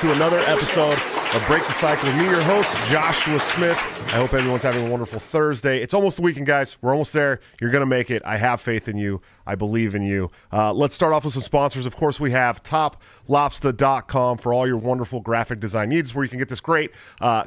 to another episode of Break the Cycle me, your host, Joshua Smith. I hope everyone's having a wonderful Thursday. It's almost the weekend, guys. We're almost there. You're going to make it. I have faith in you. I believe in you. Uh, let's start off with some sponsors. Of course, we have toplobster.com for all your wonderful graphic design needs, where you can get this great uh,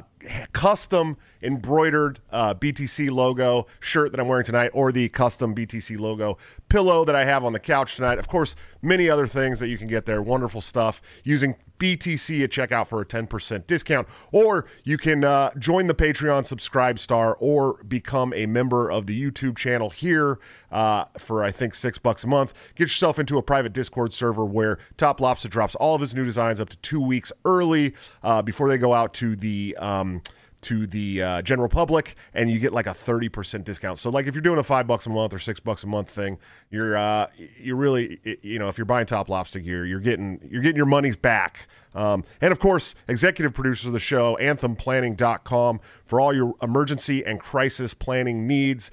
custom embroidered uh, BTC logo shirt that I'm wearing tonight, or the custom BTC logo pillow that I have on the couch tonight. Of course, many other things that you can get there. Wonderful stuff using BTC at checkout for a 10% discount. Or you can uh, join the Patreon Subscribe Star or become a member of the YouTube channel here uh, for, I think, six bucks a month. Get yourself into a private Discord server where Top Lobster drops all of his new designs up to two weeks early uh, before they go out to the. Um, to the uh, general public and you get like a 30% discount. So like if you're doing a five bucks a month or six bucks a month thing you're uh you're really you know if you're buying top lobster gear you're getting you're getting your money's back. Um, and of course executive producer of the show anthemplanning.com for all your emergency and crisis planning needs.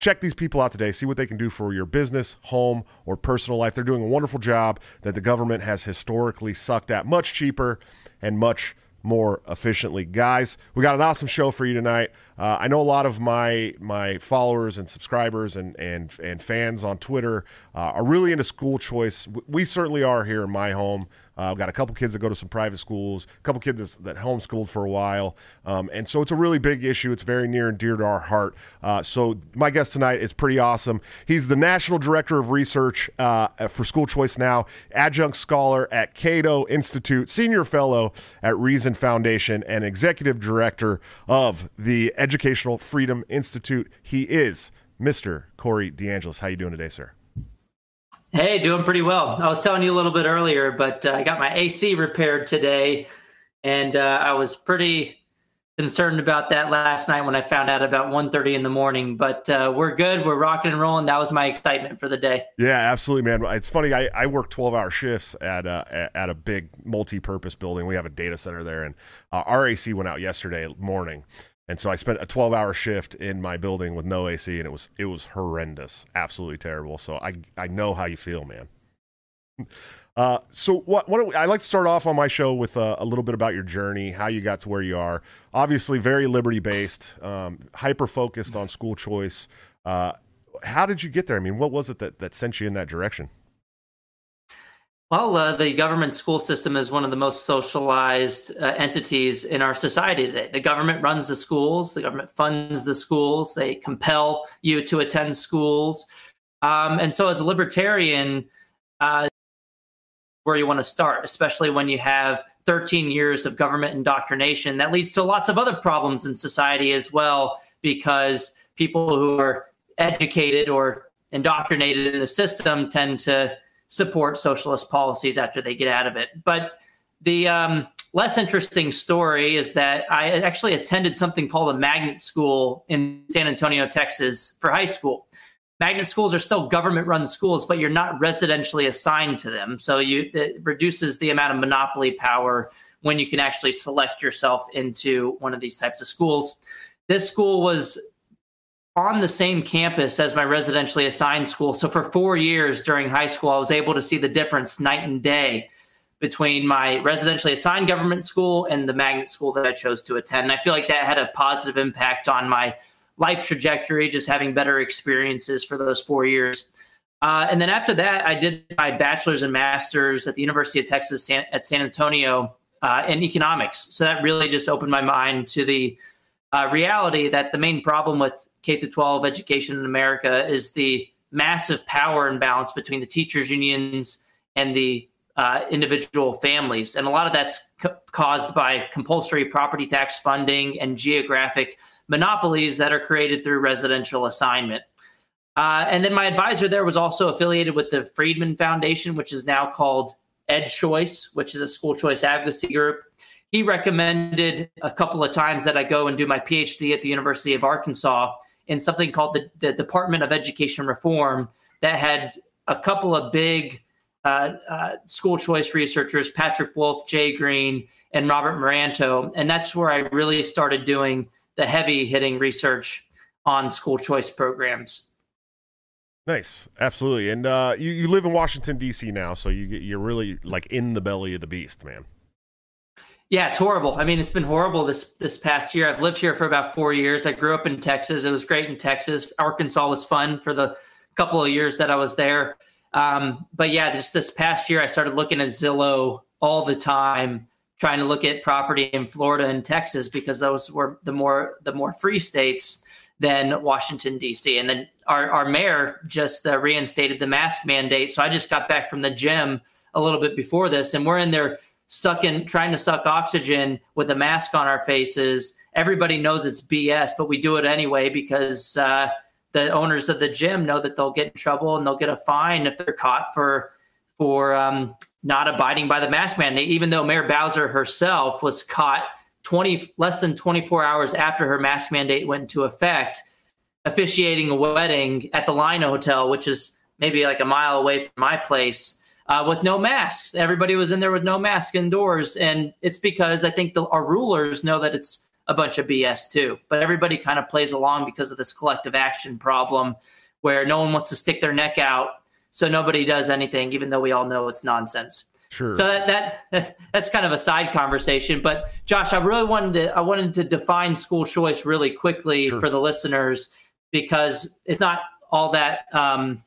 Check these people out today. See what they can do for your business home or personal life. They're doing a wonderful job that the government has historically sucked at. Much cheaper and much more efficiently. Guys, we got an awesome show for you tonight. Uh, I know a lot of my my followers and subscribers and and and fans on Twitter uh, are really into school choice. We certainly are here in my home. Uh, I've got a couple kids that go to some private schools, a couple kids that homeschooled for a while, um, and so it's a really big issue. It's very near and dear to our heart. Uh, so my guest tonight is pretty awesome. He's the national director of research uh, for School Choice Now, adjunct scholar at Cato Institute, senior fellow at Reason Foundation, and executive director of the Educational Freedom Institute. He is Mr. Corey DeAngelis. How you doing today, sir? Hey, doing pretty well. I was telling you a little bit earlier, but uh, I got my AC repaired today, and uh, I was pretty concerned about that last night when I found out about 1.30 in the morning. But uh, we're good. We're rocking and rolling. That was my excitement for the day. Yeah, absolutely, man. It's funny. I, I work 12-hour shifts at a, at a big multi-purpose building. We have a data center there, and uh, our AC went out yesterday morning. And so I spent a 12 hour shift in my building with no AC and it was it was horrendous, absolutely terrible. So I I know how you feel, man. Uh, so what, what I like to start off on my show with a, a, little bit about your journey, how you got to where you are. Obviously, very liberty based, um, hyper focused on school choice. Uh, how did you get there? I mean, what was it that that sent you in that direction? Well, uh, the government school system is one of the most socialized uh, entities in our society today. The government runs the schools, the government funds the schools, they compel you to attend schools. Um, and so, as a libertarian, uh, where you want to start, especially when you have 13 years of government indoctrination, that leads to lots of other problems in society as well, because people who are educated or indoctrinated in the system tend to support socialist policies after they get out of it. But the um, less interesting story is that I actually attended something called a magnet school in San Antonio, Texas for high school. Magnet schools are still government run schools, but you're not residentially assigned to them. So you, it reduces the amount of monopoly power when you can actually select yourself into one of these types of schools. This school was on the same campus as my residentially assigned school. So for four years during high school, I was able to see the difference night and day between my residentially assigned government school and the magnet school that I chose to attend. And I feel like that had a positive impact on my life trajectory, just having better experiences for those four years. Uh, and then after that, I did my bachelor's and master's at the University of Texas San, at San Antonio uh, in economics. So that really just opened my mind to the uh, reality that the main problem with K 12 education in America is the massive power imbalance between the teachers' unions and the uh, individual families. And a lot of that's caused by compulsory property tax funding and geographic monopolies that are created through residential assignment. Uh, and then my advisor there was also affiliated with the Friedman Foundation, which is now called Ed Choice, which is a school choice advocacy group. He recommended a couple of times that I go and do my PhD at the University of Arkansas in something called the, the Department of Education Reform that had a couple of big uh, uh, school choice researchers, Patrick Wolf, Jay Greene, and Robert Maranto. And that's where I really started doing the heavy hitting research on school choice programs. Nice, absolutely. And uh, you you live in Washington D.C. now, so you you're really like in the belly of the beast, man. Yeah, it's horrible. I mean, it's been horrible this this past year. I've lived here for about four years. I grew up in Texas. It was great in Texas. Arkansas was fun for the couple of years that I was there. Um, but yeah, just this past year, I started looking at Zillow all the time, trying to look at property in Florida and Texas because those were the more the more free states than Washington D.C. And then our our mayor just uh, reinstated the mask mandate. So I just got back from the gym a little bit before this, and we're in there sucking, trying to suck oxygen with a mask on our faces. Everybody knows it's BS, but we do it anyway because. Uh, the owners of the gym know that they'll get in trouble and they'll get a fine if they're caught for for um, not abiding by the mask mandate. Even though Mayor Bowser herself was caught 20 less than 24 hours after her mask mandate went into effect, officiating a wedding at the Line Hotel, which is maybe like a mile away from my place. Uh, with no masks, everybody was in there with no mask indoors, and it's because I think the, our rulers know that it's a bunch of BS too. But everybody kind of plays along because of this collective action problem where no one wants to stick their neck out. So nobody does anything, even though we all know it's nonsense. Sure. So that, that that's kind of a side conversation. But Josh, I really wanted to I wanted to define school choice really quickly sure. for the listeners because it's not all that um,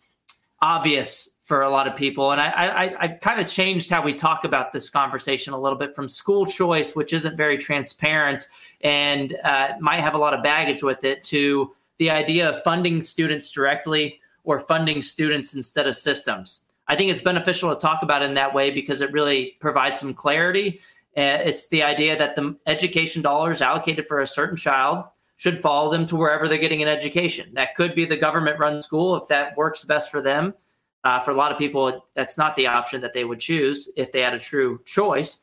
obvious for a lot of people. And I, I, I kind of changed how we talk about this conversation a little bit from school choice, which isn't very transparent and uh, might have a lot of baggage with it, to the idea of funding students directly or funding students instead of systems. I think it's beneficial to talk about in that way because it really provides some clarity. Uh, it's the idea that the education dollars allocated for a certain child should follow them to wherever they're getting an education. That could be the government run school if that works best for them. Uh, for a lot of people, that's not the option that they would choose if they had a true choice.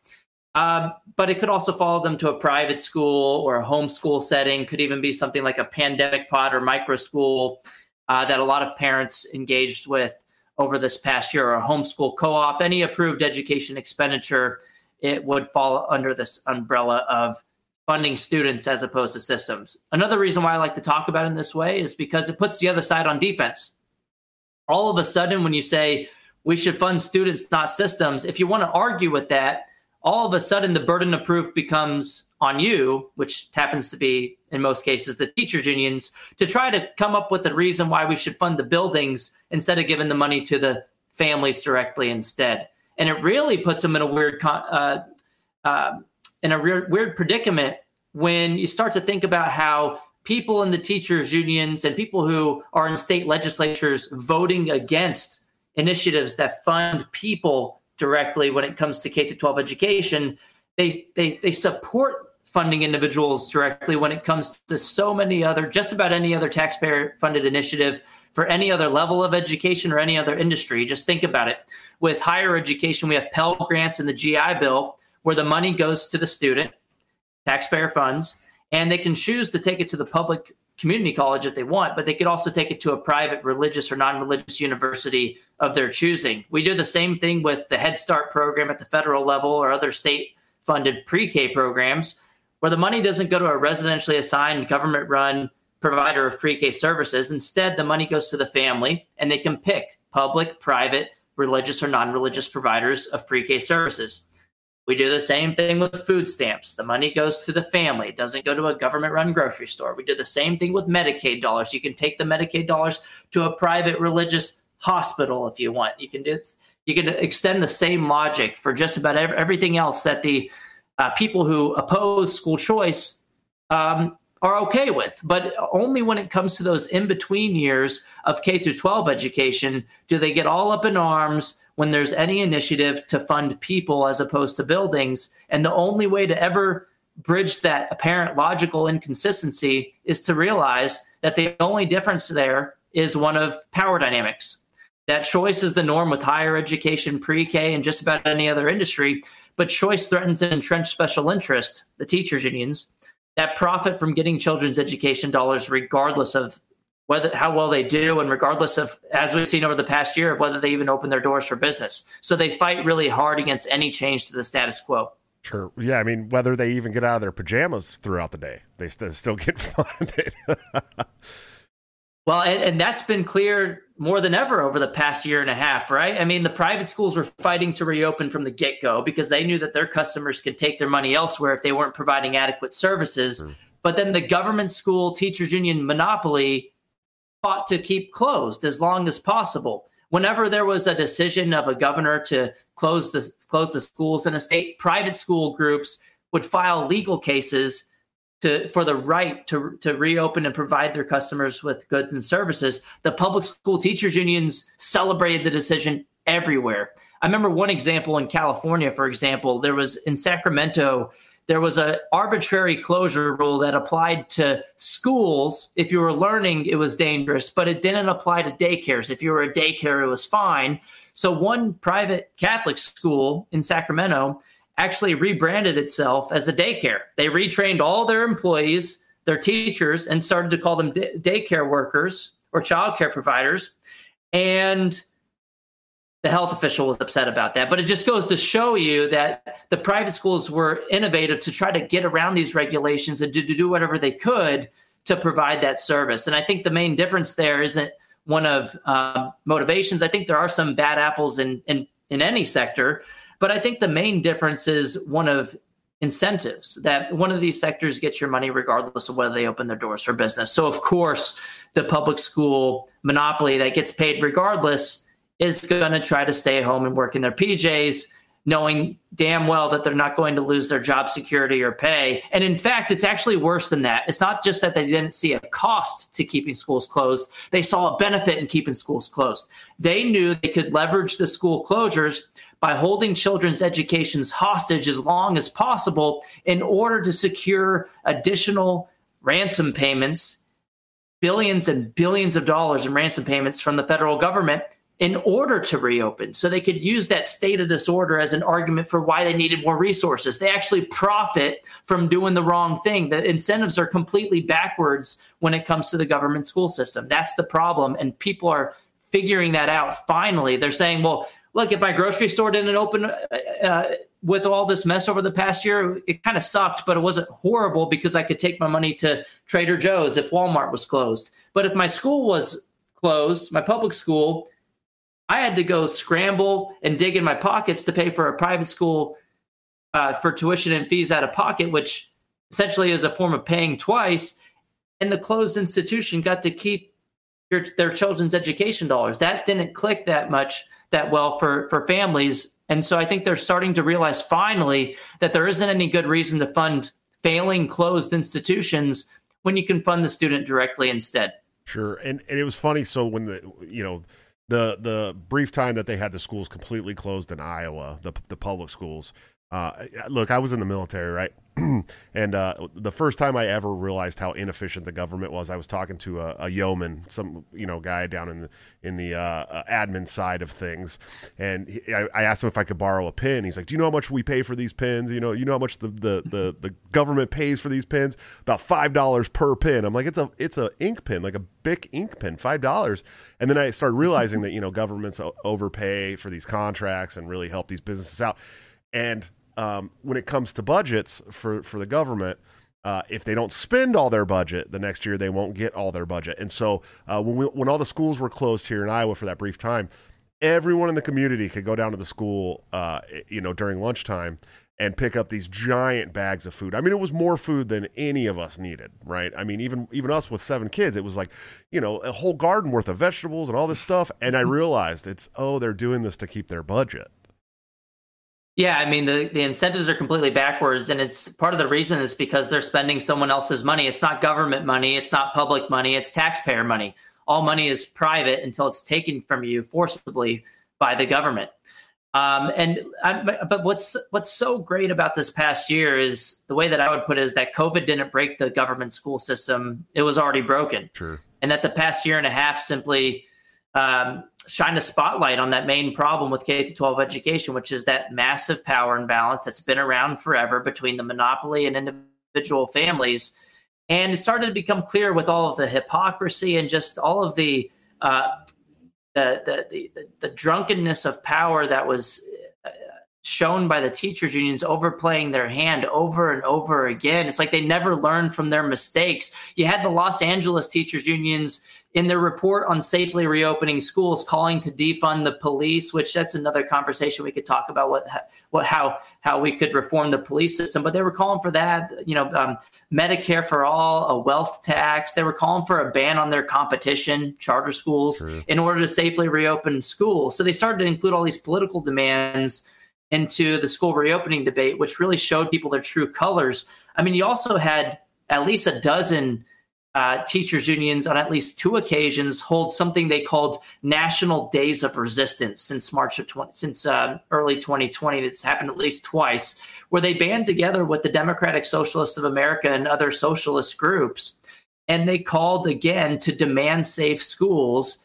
Um, but it could also follow them to a private school or a homeschool setting. Could even be something like a pandemic pod or micro school uh, that a lot of parents engaged with over this past year, or a homeschool co-op. Any approved education expenditure, it would fall under this umbrella of funding students as opposed to systems. Another reason why I like to talk about it in this way is because it puts the other side on defense all of a sudden when you say we should fund students not systems if you want to argue with that all of a sudden the burden of proof becomes on you which happens to be in most cases the teachers unions to try to come up with a reason why we should fund the buildings instead of giving the money to the families directly instead. And it really puts them in a weird uh, uh, in a weird, weird predicament when you start to think about how people in the teachers unions and people who are in state legislatures voting against initiatives that fund people directly when it comes to K to 12 education, they, they, they support funding individuals directly when it comes to so many other, just about any other taxpayer funded initiative for any other level of education or any other industry. Just think about it. With higher education, we have Pell Grants in the GI Bill, where the money goes to the student, taxpayer funds, and they can choose to take it to the public community college if they want, but they could also take it to a private religious or non-religious university of their choosing. We do the same thing with the Head Start program at the federal level or other state funded pre-K programs where the money doesn't go to a residentially assigned government run provider of pre-K services. Instead, the money goes to the family and they can pick public, private, religious or non-religious providers of pre-K services. We do the same thing with food stamps. The money goes to the family, it doesn't go to a government run grocery store. We do the same thing with Medicaid dollars. You can take the Medicaid dollars to a private religious hospital if you want. You can do it you can extend the same logic for just about everything else that the uh, people who oppose school choice um, are okay with. But only when it comes to those in between years of K through 12 education do they get all up in arms when there's any initiative to fund people as opposed to buildings. And the only way to ever bridge that apparent logical inconsistency is to realize that the only difference there is one of power dynamics. That choice is the norm with higher education, pre K, and just about any other industry. But choice threatens an entrenched special interest, the teachers' unions, that profit from getting children's education dollars, regardless of whether how well they do, and regardless of, as we've seen over the past year, of whether they even open their doors for business. So they fight really hard against any change to the status quo. Sure. Yeah. I mean, whether they even get out of their pajamas throughout the day, they st- still get funded. well, and, and, that's been clear more than ever over the past year and a half, right? I mean, the private schools were fighting to reopen from the get go because they knew that their customers could take their money elsewhere if they weren't providing adequate services. Hmm. But then the government school teachers union monopoly fought to keep closed as long as possible whenever there was a decision of a governor to close the close the schools in a state, private school groups would file legal cases to for the right to to reopen and provide their customers with goods and services. The public school teachers unions celebrated the decision everywhere. I remember one example in California, for example, there was in Sacramento there was an arbitrary closure rule that applied to schools. If you were learning, it was dangerous, but it didn't apply to daycares. If you were a daycare, it was fine. So, one private Catholic school in Sacramento actually rebranded itself as a daycare. They retrained all their employees, their teachers, and started to call them daycare workers or childcare providers. And the health official was upset about that. But it just goes to show you that the private schools were innovative to try to get around these regulations and to, to do whatever they could to provide that service. And I think the main difference there isn't one of um, motivations. I think there are some bad apples in, in in any sector, but I think the main difference is one of incentives that one of these sectors gets your money regardless of whether they open their doors for business. So of course, the public school monopoly that gets paid regardless is going to try to stay home and work in their PJs, knowing damn well that they're not going to lose their job security or pay. And in fact, it's actually worse than that. It's not just that they didn't see a cost to keeping schools closed, they saw a benefit in keeping schools closed. They knew they could leverage the school closures by holding children's educations hostage as long as possible in order to secure additional ransom payments, billions and billions of dollars in ransom payments from the federal government in order to reopen. So they could use that state of disorder as an argument for why they needed more resources. They actually profit from doing the wrong thing. The incentives are completely backwards when it comes to the government school system. That's the problem. And people are figuring that out finally. They're saying, well, look, if my grocery store didn't open uh, uh with all this mess over the past year, it kind of sucked, but it wasn't horrible because I could take my money to Trader Joe's if Walmart was closed. But if my school was closed, my public school, I had to go scramble and dig in my pockets to pay for a private school uh, for tuition and fees out of pocket, which essentially is a form of paying twice. And the closed institution got to keep their children's education dollars. That didn't click that much that well for for families. And so I think they're starting to realize finally that there isn't any good reason to fund failing closed institutions when you can fund the student directly instead. Sure. And and it was funny so when the you know the the brief time that they had the schools completely closed in Iowa, the the public schools. Uh, look, I was in the military, right? and uh, the first time I ever realized how inefficient the government was, I was talking to a, a yeoman, some you know guy down in the in the uh, uh admin side of things, and he, I, I, asked him if I could borrow a pin. He's like, "Do you know how much we pay for these pins? You know, you know how much the the, the, the government pays for these pins? About five dollars per pin." I'm like, "It's a it's a ink pen, like a big ink pen, five dollars." And then I started realizing that you know governments overpay for these contracts and really help these businesses out, and um, when it comes to budgets for for the government. Uh, if they don't spend all their budget the next year, they won't get all their budget. And so uh, when we, when all the schools were closed here in Iowa for that brief time, everyone in the community could go down to the school, uh, you know, during lunchtime and pick up these giant bags of food. I mean, it was more food than any of us needed, right? I mean, even even us with seven kids, it was like, you know, a whole garden worth of vegetables and all this stuff. And I realized it's oh, they're doing this to keep their budget. Yeah, I mean the, the incentives are completely backwards, and it's part of the reason is because they're spending someone else's money. It's not government money, it's not public money, it's taxpayer money. All money is private until it's taken from you forcibly by the government. Um, and I, but what's what's so great about this past year is the way that I would put it is that COVID didn't break the government school system; it was already broken. True. And that the past year and a half simply um, shine a spotlight on that main problem with K 12 education, which is that massive power imbalance that's been around forever between the monopoly and individual families. And it started to become clear with all of the hypocrisy and just all of the uh, the, the, the, the drunkenness of power that was uh, shown by the teachers unions overplaying their hand over and over again. It's like they never learned from their mistakes. You had the Los Angeles teachers unions in their report on safely reopening schools calling to defund the police which that's another conversation we could talk about what what how how we could reform the police system. But they were calling for that you know um, medicare for all a wealth tax. They were calling for a ban on their competition charter schools True. in order to safely reopen schools. So they started to include all these political demands into the school reopening debate which really showed people their true colors. I mean you also had at least a dozen uh, teachers unions on at least two occasions hold something they called national days of resistance since march of 20 since uh, early 2020 That's happened at least twice where they band together with the democratic socialists of america and other socialist groups and they called again to demand safe schools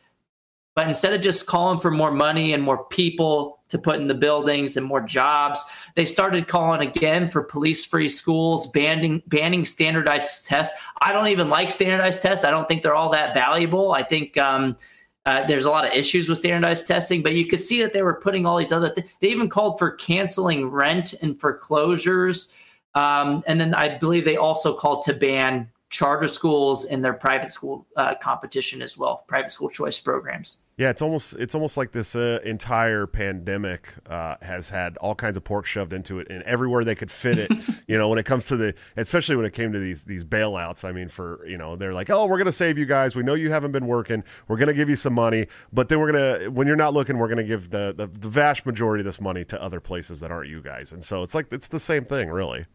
but instead of just calling for more money and more people to put in the buildings and more jobs, they started calling again for police free schools, banning banning standardized tests. I don't even like standardized tests. I don't think they're all that valuable. I think um, uh, there's a lot of issues with standardized testing, but you could see that they were putting all these other. Th- they even called for canceling rent and foreclosures, um, and then I believe they also called to ban charter schools and their private school uh, competition as well, private school choice programs. Yeah, it's almost it's almost like this uh, entire pandemic uh, has had all kinds of pork shoved into it, and everywhere they could fit it. you know, when it comes to the, especially when it came to these these bailouts. I mean, for you know, they're like, oh, we're going to save you guys. We know you haven't been working. We're going to give you some money, but then we're gonna, when you're not looking, we're going to give the, the the vast majority of this money to other places that aren't you guys. And so it's like it's the same thing, really.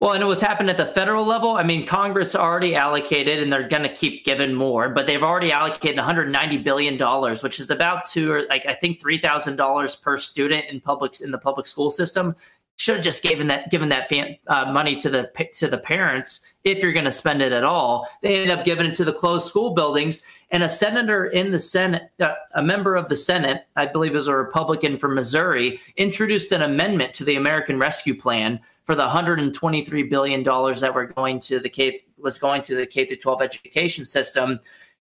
Well, and it was happening at the federal level. I mean, Congress already allocated, and they're going to keep giving more, but they've already allocated 190 billion dollars, which is about two or like I think three thousand dollars per student in public in the public school system. Should have just given that given that fan, uh, money to the to the parents if you're going to spend it at all. They ended up giving it to the closed school buildings, and a senator in the Senate, uh, a member of the Senate, I believe, is a Republican from Missouri, introduced an amendment to the American Rescue Plan for the 123 billion dollars that were going to the K was going to the K through 12 education system.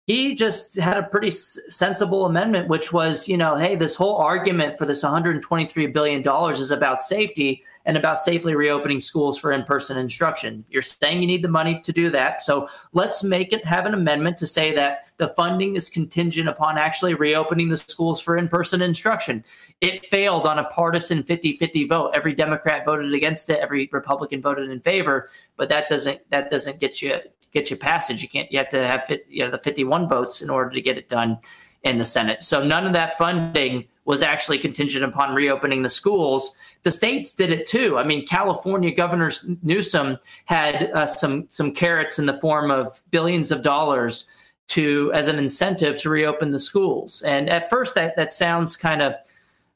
He just had a pretty sensible amendment, which was, you know, hey, this whole argument for this 123 billion dollars is about safety and about safely reopening schools for in-person instruction. You're saying you need the money to do that. So let's make it have an amendment to say that the funding is contingent upon actually reopening the schools for in-person instruction. It failed on a partisan 50-50 vote. Every Democrat voted against it, every Republican voted in favor, but that doesn't that doesn't get you get you passage. You can't you have to have you know the 51 votes in order to get it done in the Senate. So none of that funding was actually contingent upon reopening the schools the states did it too. I mean, California Governor Newsom had uh, some some carrots in the form of billions of dollars to as an incentive to reopen the schools. And at first, that that sounds kind of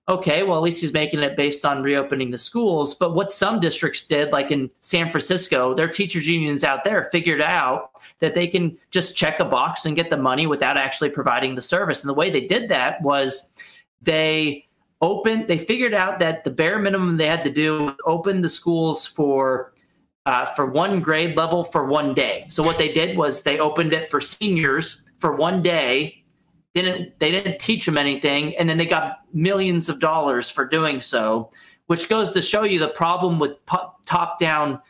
okay. Well, at least he's making it based on reopening the schools. But what some districts did, like in San Francisco, their teachers unions out there figured out that they can just check a box and get the money without actually providing the service. And the way they did that was they opened, they figured out that the bare minimum they had to do was open the schools for uh, for one grade level for one day so what they did was they opened it for seniors for one day didn't they didn't teach them anything and then they got millions of dollars for doing so which goes to show you the problem with top down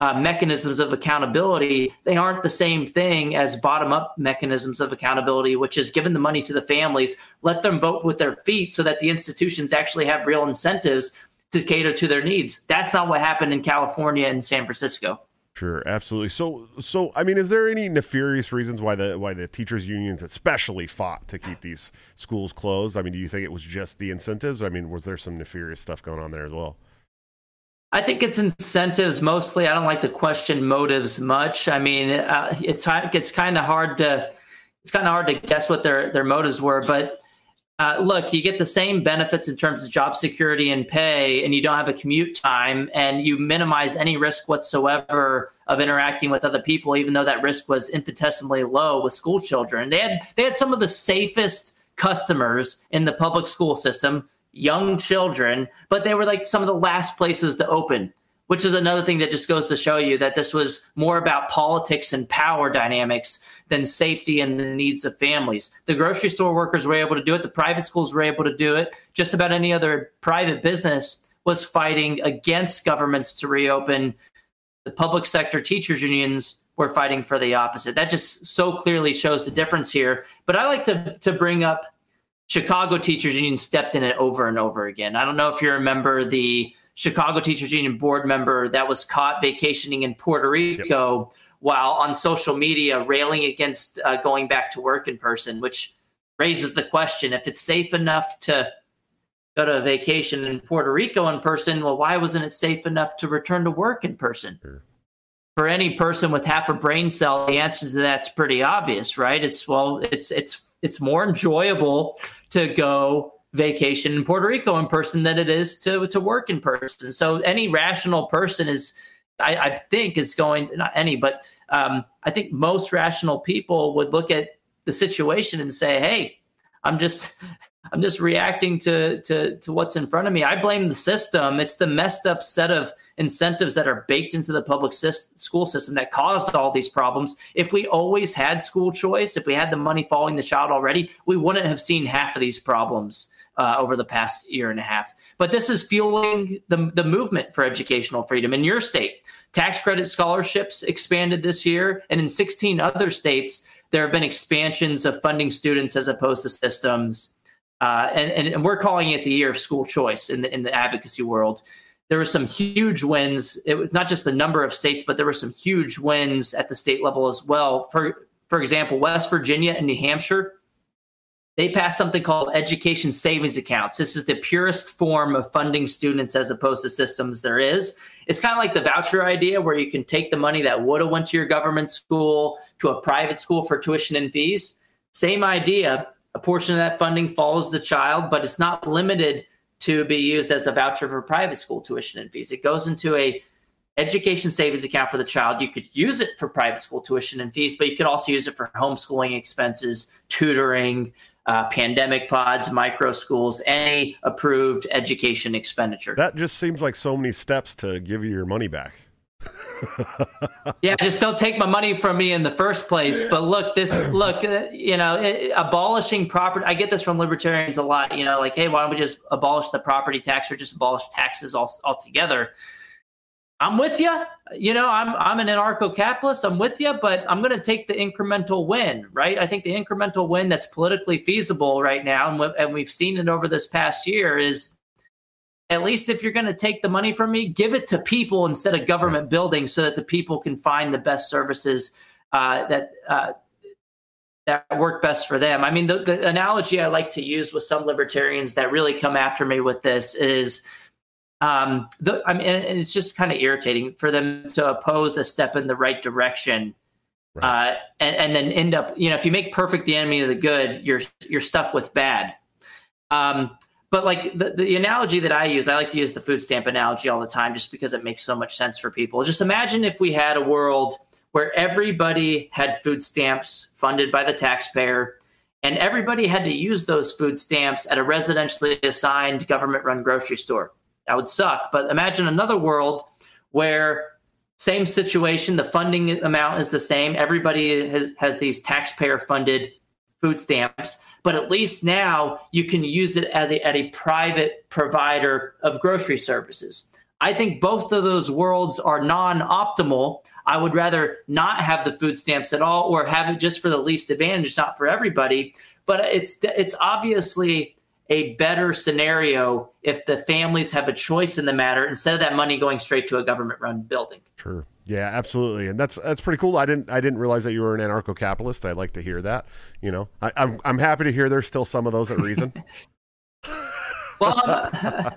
uh, mechanisms of accountability, they aren't the same thing as bottom up mechanisms of accountability, which is giving the money to the families, let them vote with their feet so that the institutions actually have real incentives to cater to their needs. That's not what happened in California and San Francisco. Sure, absolutely. So, so I mean, is there any nefarious reasons why the why the teachers unions especially fought to keep these schools closed? I mean, do you think it was just the incentives? I mean, was there some nefarious stuff going on there as well? I think it's incentives mostly. I don't like to question motives much. I mean, uh, it's it's kind of hard to it's kind of hard to guess what their their motives were, but uh, look, you get the same benefits in terms of job security and pay, and you don't have a commute time, and you minimize any risk whatsoever of interacting with other people, even though that risk was infinitesimally low with school children. They had they had some of the safest customers in the public school system, young children, but they were like some of the last places to open which is another thing that just goes to show you that this was more about politics and power dynamics than safety and the needs of families. The grocery store workers were able to do it, the private schools were able to do it. Just about any other private business was fighting against governments to reopen. The public sector teachers unions were fighting for the opposite. That just so clearly shows the difference here. But I like to to bring up Chicago Teachers Union stepped in it over and over again. I don't know if you remember the Chicago Teachers Union board member that was caught vacationing in Puerto Rico yep. while on social media railing against uh, going back to work in person, which raises the question if it's safe enough to go to a vacation in Puerto Rico in person, well, why wasn't it safe enough to return to work in person? Sure. For any person with half a brain cell, the answer to that's pretty obvious, right? It's well, it's it's it's more enjoyable to go vacation in Puerto Rico in person than it is to to work in person. So any rational person is, I, I think, is going not any, but um, I think most rational people would look at the situation and say, "Hey, I'm just." I'm just reacting to, to to what's in front of me. I blame the system. It's the messed up set of incentives that are baked into the public school system that caused all these problems. If we always had school choice, if we had the money following the child already, we wouldn't have seen half of these problems uh, over the past year and a half. But this is fueling the, the movement for educational freedom in your state. Tax credit scholarships expanded this year, and in 16 other states, there have been expansions of funding students as opposed to systems. Uh, and, and, and, we're calling it the year of school choice in the, in the advocacy world. There were some huge wins. It was not just the number of states, but there were some huge wins at the state level as well. For, for example, West Virginia and New Hampshire they passed something called education savings accounts. This is the purest form of funding students as opposed to systems there is. It's kind of like the voucher idea where you can take the money that would have went to your government school to a private school for tuition and fees. Same idea. A portion of that funding follows the child, but it's not limited to be used as a voucher for private school tuition and fees. It goes into a education savings account for the child. You could use it for private school tuition and fees, but you could also use it for homeschooling expenses, tutoring, uh, pandemic pods, micro schools, any approved education expenditure. That just seems like so many steps to give you your money back. yeah, just don't take my money from me in the first place. But look, this look, uh, you know, it, abolishing property. I get this from libertarians a lot. You know, like, hey, why don't we just abolish the property tax or just abolish taxes all, altogether? I'm with you. You know, I'm I'm an anarcho-capitalist. I'm with you, but I'm going to take the incremental win, right? I think the incremental win that's politically feasible right now, and, we, and we've seen it over this past year, is at least if you're going to take the money from me, give it to people instead of government buildings, so that the people can find the best services uh, that uh, that work best for them. I mean, the, the analogy I like to use with some libertarians that really come after me with this is um, the, I mean, and it's just kind of irritating for them to oppose a step in the right direction, right. Uh, and, and then end up, you know, if you make perfect the enemy of the good, you're you're stuck with bad. Um, but like the, the analogy that I use, I like to use the food stamp analogy all the time, just because it makes so much sense for people. Just imagine if we had a world where everybody had food stamps funded by the taxpayer and everybody had to use those food stamps at a residentially assigned government run grocery store that would suck. But imagine another world where same situation, the funding amount is the same. Everybody has has these taxpayer funded food stamps, but at least now you can use it as a, at a private provider of grocery services. I think both of those worlds are non optimal. I would rather not have the food stamps at all or have it just for the least advantage, not for everybody. But it's it's obviously a better scenario if the families have a choice in the matter instead of that money going straight to a government run building. Sure. Yeah, absolutely, and that's that's pretty cool. I didn't I didn't realize that you were an anarcho-capitalist. I'd like to hear that. You know, I, am I'm, I'm happy to hear there's still some of those at Reason. well, um,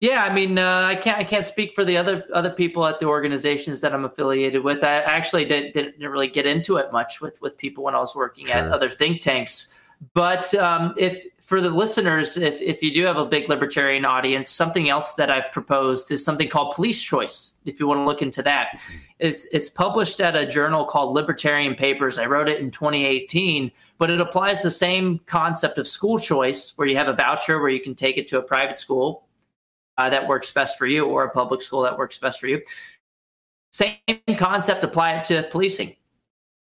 yeah, I mean, uh, I can't I can't speak for the other other people at the organizations that I'm affiliated with. I actually didn't, didn't really get into it much with with people when I was working sure. at other think tanks But um, if for the listeners, if, if you do have a big libertarian audience, something else that I've proposed is something called police choice. If you want to look into that, it's it's published at a journal called Libertarian Papers. I wrote it in 2018, but it applies the same concept of school choice, where you have a voucher where you can take it to a private school uh, that works best for you, or a public school that works best for you. Same concept, apply it to policing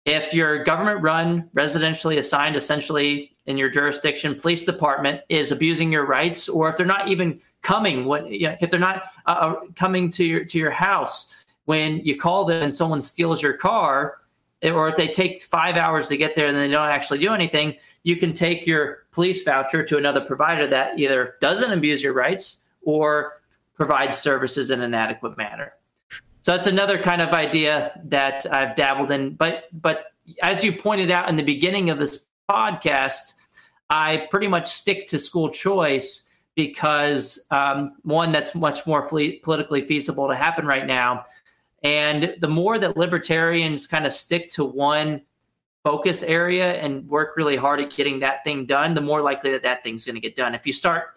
if your government run, residentially assigned, essentially in your jurisdiction, police department is abusing your rights, or if they're not even coming, what you know, if they're not uh, uh, coming to your to your house when you call them and someone steals your car, or if they take five hours to get there and they don't actually do anything, you can take your police voucher to another provider that either doesn't abuse your rights or provides services in an adequate manner. So that's another kind of idea that I've dabbled in. But but as you pointed out in the beginning of this podcast, I pretty much stick to school choice because um, one that's much more politically feasible to happen right now, and the more that libertarians kind of stick to one focus area and work really hard at getting that thing done, the more likely that that thing's going to get done. If you start,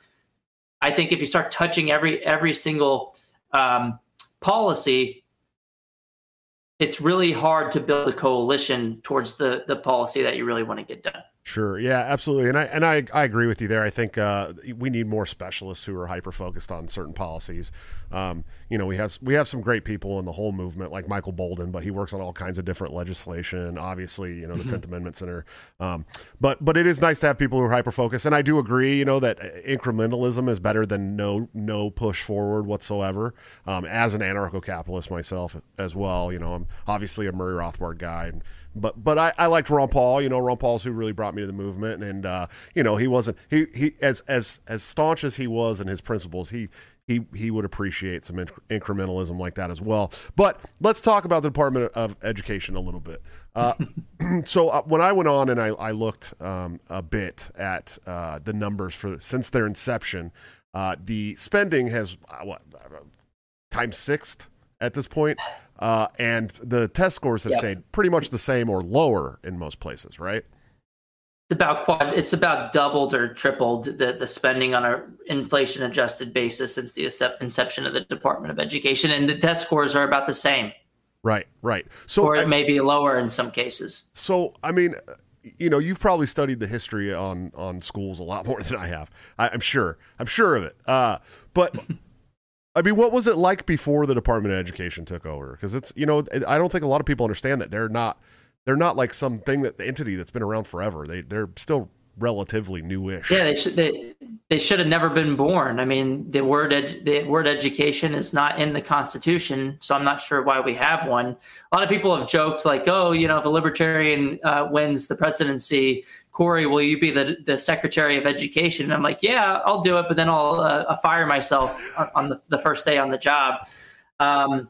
I think if you start touching every every single um, policy, it's really hard to build a coalition towards the the policy that you really want to get done. Sure. Yeah, absolutely. And I and I, I agree with you there. I think uh, we need more specialists who are hyper focused on certain policies. Um, you know, we have we have some great people in the whole movement, like Michael Boldin, but he works on all kinds of different legislation. Obviously, you know, the mm-hmm. Tenth Amendment Center. Um, but but it is nice to have people who are hyper focused. And I do agree. You know that incrementalism is better than no no push forward whatsoever. Um, as an anarcho capitalist myself as well, you know, I'm obviously a Murray Rothbard guy. And, but but I, I liked Ron Paul. You know, Ron Paul's who really brought me to the movement, and uh, you know, he wasn't he he as as as staunch as he was in his principles, he he he would appreciate some inc- incrementalism like that as well. But let's talk about the Department of Education a little bit. Uh, so uh, when I went on and I, I looked um, a bit at uh, the numbers for since their inception, uh, the spending has uh, what times sixth at this point. Uh, and the test scores have yep. stayed pretty much the same or lower in most places, right? It's about quad, it's about doubled or tripled the, the spending on an inflation adjusted basis since the inception of the Department of Education, and the test scores are about the same. Right, right. So or it I, may be lower in some cases. So I mean, you know, you've probably studied the history on on schools a lot more than I have. I, am sure. I'm sure of it. Uh, but I mean, what was it like before the Department of Education took over? Because it's you know, I don't think a lot of people understand that they're not they're not like something that the entity that's been around forever. They they're still relatively newish. Yeah, they should they, they should have never been born. I mean, the word edu- the word education is not in the Constitution, so I'm not sure why we have one. A lot of people have joked like, "Oh, you know, if a libertarian uh, wins the presidency, Corey, will you be the the Secretary of Education?" And I'm like, "Yeah, I'll do it, but then I'll, uh, I'll fire myself on the, the first day on the job." Um,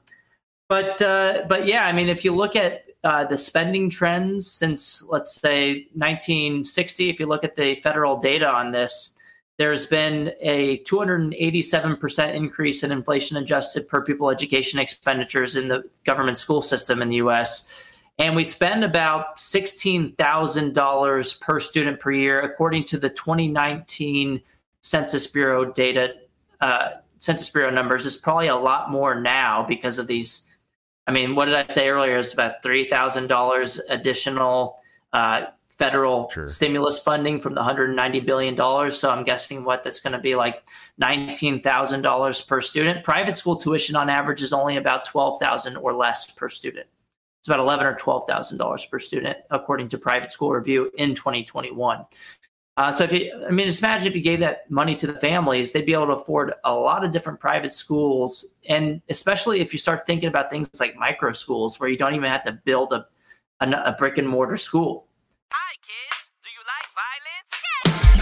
but uh, but yeah, I mean, if you look at uh, the spending trends since, let's say, 1960, if you look at the federal data on this, there's been a 287% increase in inflation adjusted per pupil education expenditures in the government school system in the US. And we spend about $16,000 per student per year, according to the 2019 Census Bureau data. Uh, Census Bureau numbers is probably a lot more now because of these I mean, what did I say earlier? It's about three thousand dollars additional uh, federal sure. stimulus funding from the 190 billion dollars. So I'm guessing what that's going to be like nineteen thousand dollars per student. Private school tuition on average is only about twelve thousand or less per student. It's about eleven or twelve thousand dollars per student, according to Private School Review in 2021. Uh, so if you, I mean, just imagine if you gave that money to the families, they'd be able to afford a lot of different private schools, and especially if you start thinking about things like micro schools, where you don't even have to build a a, a brick and mortar school. Hi, kids.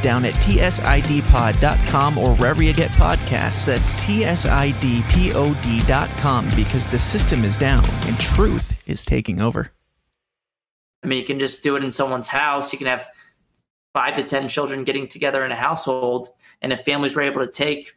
Down at tsidpod.com or wherever you get podcasts. That's tsidpod.com because the system is down and truth is taking over. I mean, you can just do it in someone's house. You can have five to 10 children getting together in a household. And if families were able to take,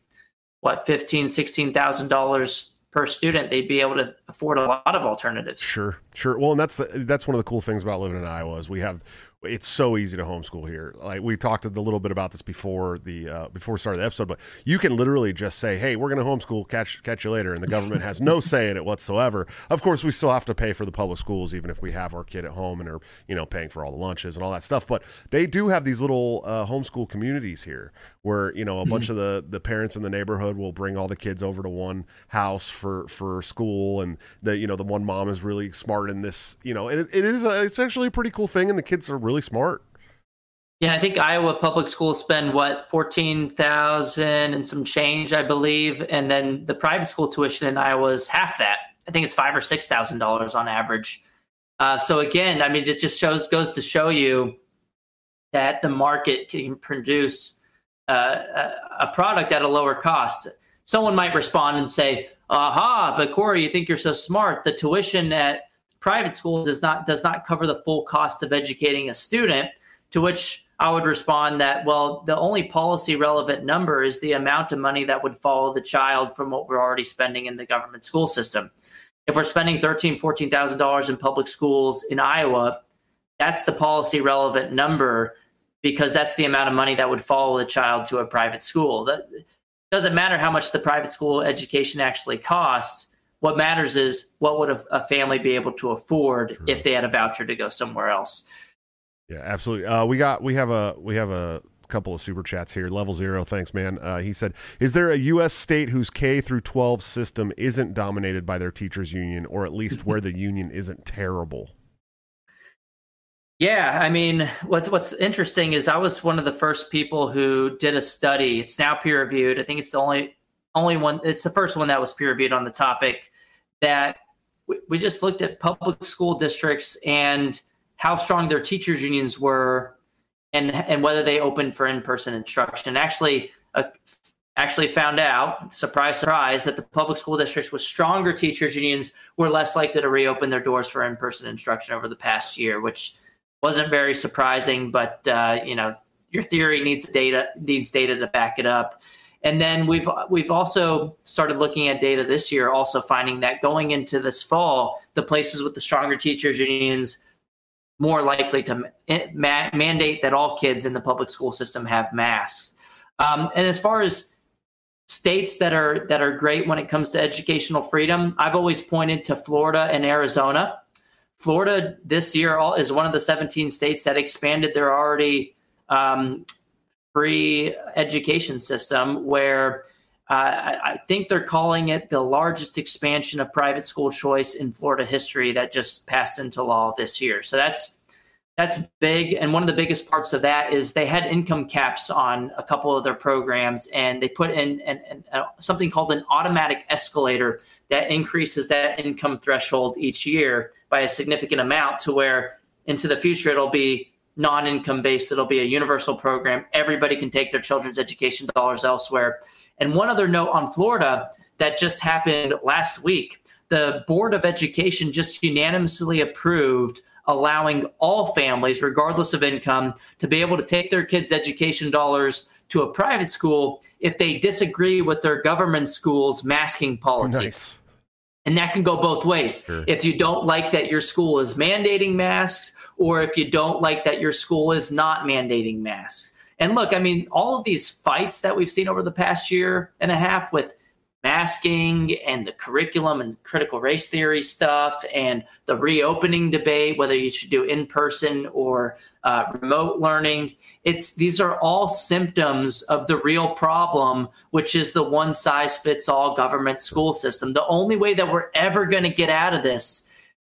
what, $15,000, $16,000 per student, they'd be able to afford a lot of alternatives. Sure, sure. Well, and that's that's one of the cool things about living in Iowa is we have it's so easy to homeschool here. Like we talked a little bit about this before the uh, before we started the episode, but you can literally just say, "Hey, we're going to homeschool. Catch catch you later," and the government has no say in it whatsoever. Of course, we still have to pay for the public schools, even if we have our kid at home and are you know paying for all the lunches and all that stuff. But they do have these little uh, homeschool communities here where you know a bunch mm-hmm. of the the parents in the neighborhood will bring all the kids over to one house for for school and the you know the one mom is really smart in this you know it, it is a, it's actually a pretty cool thing and the kids are really smart. Yeah i think iowa public schools spend what 14000 and some change i believe and then the private school tuition in iowa is half that. I think it's five or six thousand dollars on average. Uh, so again i mean it just shows goes to show you that the market can produce uh, a product at a lower cost. Someone might respond and say, "Aha!" But Corey, you think you're so smart? The tuition at private schools does not does not cover the full cost of educating a student. To which I would respond that, well, the only policy relevant number is the amount of money that would follow the child from what we're already spending in the government school system. If we're spending thirteen, fourteen thousand dollars in public schools in Iowa, that's the policy relevant number because that's the amount of money that would follow the child to a private school. That doesn't matter how much the private school education actually costs. What matters is what would a, a family be able to afford True. if they had a voucher to go somewhere else. Yeah, absolutely. Uh, we got we have a we have a couple of super chats here. Level zero, thanks, man. Uh, he said, "Is there a U.S. state whose K through 12 system isn't dominated by their teachers union, or at least where the union isn't terrible?" Yeah, I mean, what's what's interesting is I was one of the first people who did a study. It's now peer reviewed. I think it's the only only one. It's the first one that was peer reviewed on the topic. That we, we just looked at public school districts and how strong their teachers unions were, and and whether they opened for in person instruction. And actually, uh, actually found out, surprise, surprise, that the public school districts with stronger teachers unions were less likely to reopen their doors for in person instruction over the past year, which wasn't very surprising, but uh, you know your theory needs data needs data to back it up. And then we've we've also started looking at data this year, also finding that going into this fall, the places with the stronger teachers unions more likely to ma- mandate that all kids in the public school system have masks. Um, and as far as states that are that are great when it comes to educational freedom, I've always pointed to Florida and Arizona. Florida this year is one of the 17 states that expanded their already um, free education system, where uh, I think they're calling it the largest expansion of private school choice in Florida history that just passed into law this year. So that's that's big, and one of the biggest parts of that is they had income caps on a couple of their programs, and they put in an, an, uh, something called an automatic escalator that increases that income threshold each year by a significant amount to where into the future it'll be non-income based. It'll be a universal program. Everybody can take their children's education dollars elsewhere. And one other note on florida that just happened last week the board of education just unanimously approved allowing all families regardless of income to be able to take their kids education dollars to a private school if they disagree with their government school's masking policy. Nice. And that can go both ways. Sure. If you don't like that your school is mandating masks, or if you don't like that your school is not mandating masks. And look, I mean, all of these fights that we've seen over the past year and a half with masking and the curriculum and critical race theory stuff and the reopening debate, whether you should do in person or uh, remote learning. It's these are all symptoms of the real problem, which is the one size fits all government school system. The only way that we're ever going to get out of this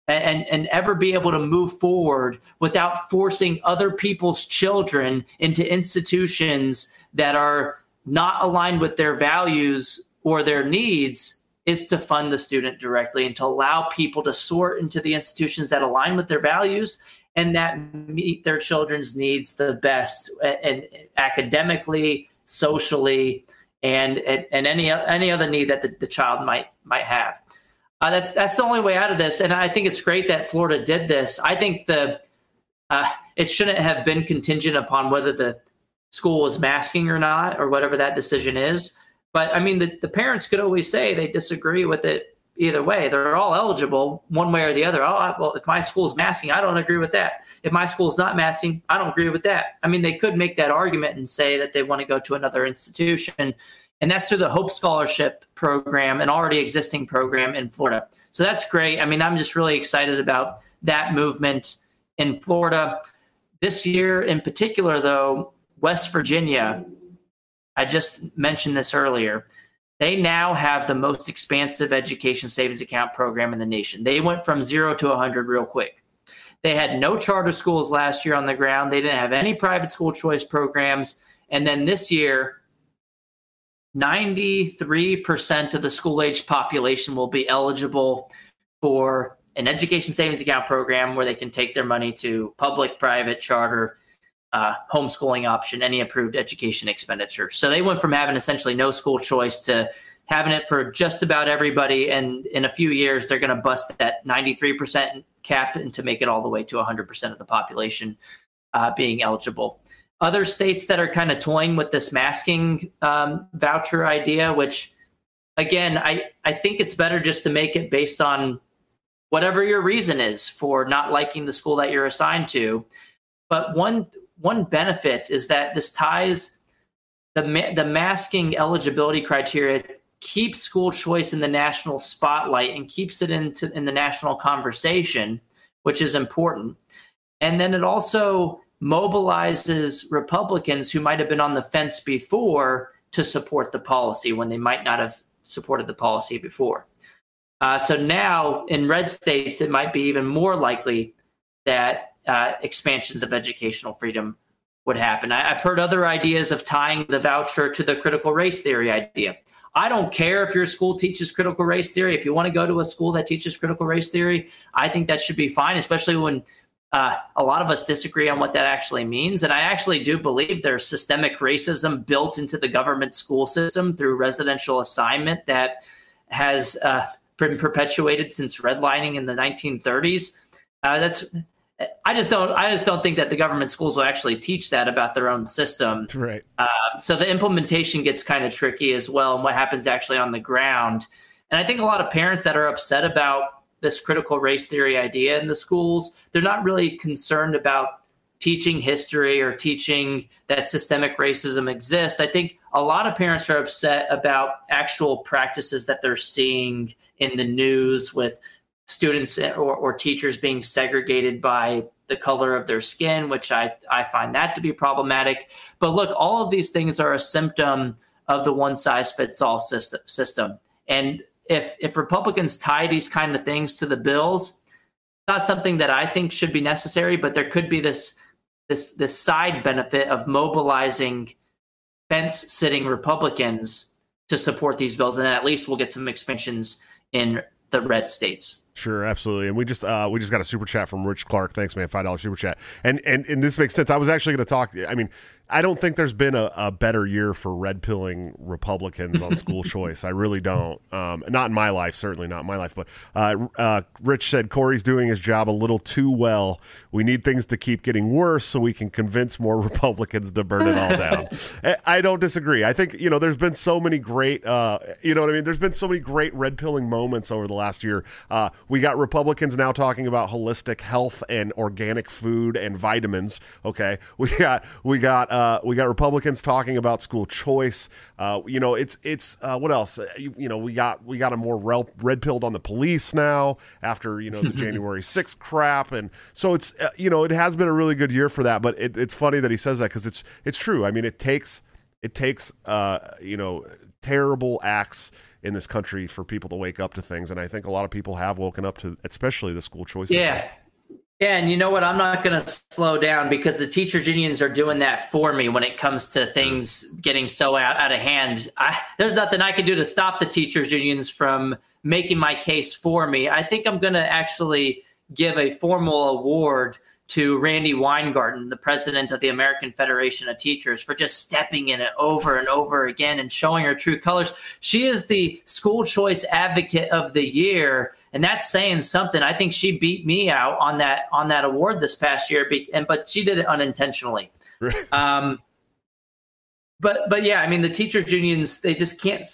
and, and ever be able to move forward without forcing other people's children into institutions that are not aligned with their values or their needs is to fund the student directly and to allow people to sort into the institutions that align with their values and that meet their children's needs the best and, academically socially and, and, and any any other need that the, the child might might have. Uh, that's that's the only way out of this. And i think it's great that florida did this. I think the uh, it shouldn't have been contingent upon whether the school was masking or not or whatever that decision is but I mean, the, the parents could always say they disagree with it either way. They're all eligible one way or the other. Oh, well, if my school's masking, I don't agree with that. If my school's not masking, I don't agree with that. I mean, they could make that argument and say that they want to go to another institution. And that's through the Hope Scholarship program, an already existing program in Florida. So that's great. I mean, I'm just really excited about that movement in Florida. This year in particular, though, West Virginia I just mentioned this earlier. They now have the most expansive education savings account program in the nation. They went from zero to 100 real quick. They had no charter schools last year on the ground. They didn't have any private school choice programs. And then this year, 93% of the school age population will be eligible for an education savings account program where they can take their money to public, private, charter, uh, homeschooling option, any approved education expenditure. So they went from having essentially no school choice to having it for just about everybody. And in a few years, they're going to bust that 93% cap and to make it all the way to 100% of the population uh, being eligible. Other states that are kind of toying with this masking um, voucher idea, which again, I, I think it's better just to make it based on whatever your reason is for not liking the school that you're assigned to. But one one benefit is that this ties the the masking eligibility criteria keeps school choice in the national spotlight and keeps it into in the national conversation, which is important. And then it also mobilizes Republicans who might have been on the fence before to support the policy when they might not have supported the policy before. Uh, so now in red states, it might be even more likely that expansions of educational freedom would happen. I, I've heard other ideas of tying the voucher to the critical race theory idea. I don't care if your school teaches critical race theory. If you want to go to a school that teaches critical race theory, I think that should be fine, especially when uh, a lot of us disagree on what that actually means. And I actually do believe there's systemic racism built into the government school system through residential assignment that has uh, been perpetuated since redlining in the 1930s. Uh, that's I just don't. I just don't think that the government schools will actually teach that about their own system. Right. Uh, so the implementation gets kind of tricky as well, and what happens actually on the ground. And I think a lot of parents that are upset about this critical race theory idea in the schools, they're not really concerned about teaching history or teaching that systemic racism exists. I think a lot of parents are upset about actual practices that they're seeing in the news with students or, or teachers being segregated by the color of their skin, which I, I find that to be problematic. But look, all of these things are a symptom of the one size fits all system, system. And if if Republicans tie these kind of things to the bills, not something that I think should be necessary, but there could be this this this side benefit of mobilizing fence sitting Republicans to support these bills, and at least we'll get some expansions in the red states. Sure, absolutely. And we just uh, we just got a super chat from Rich Clark. Thanks, man. Five dollars super chat. And and and this makes sense. I was actually going to talk. I mean, I don't think there's been a, a better year for red pilling Republicans on school choice. I really don't. Um, not in my life, certainly not in my life. But uh, uh, Rich said Corey's doing his job a little too well. We need things to keep getting worse so we can convince more Republicans to burn it all down. I don't disagree. I think you know there's been so many great, uh, you know what I mean. There's been so many great red pilling moments over the last year. We got Republicans now talking about holistic health and organic food and vitamins. Okay, we got we got uh, we got Republicans talking about school choice. Uh, you know, it's it's uh, what else? Uh, you, you, know, we got we got a more red pilled on the police now after you know the January 6th crap, and so it's uh, you know it has been a really good year for that. But it, it's funny that he says that because it's it's true. I mean, it takes it takes uh, you know terrible acts in this country for people to wake up to things, and I think a lot of people have woken up to, especially the school choice. Yeah. Yeah, and you know what? I'm not going to slow down because the teachers unions are doing that for me when it comes to things getting so out, out of hand. I, there's nothing I can do to stop the teachers unions from making my case for me. I think I'm going to actually give a formal award to Randi Weingarten, the president of the American Federation of Teachers, for just stepping in it over and over again and showing her true colors. She is the school choice advocate of the year, and that's saying something. I think she beat me out on that on that award this past year, and but she did it unintentionally. um, but but yeah, I mean the teachers unions they just can't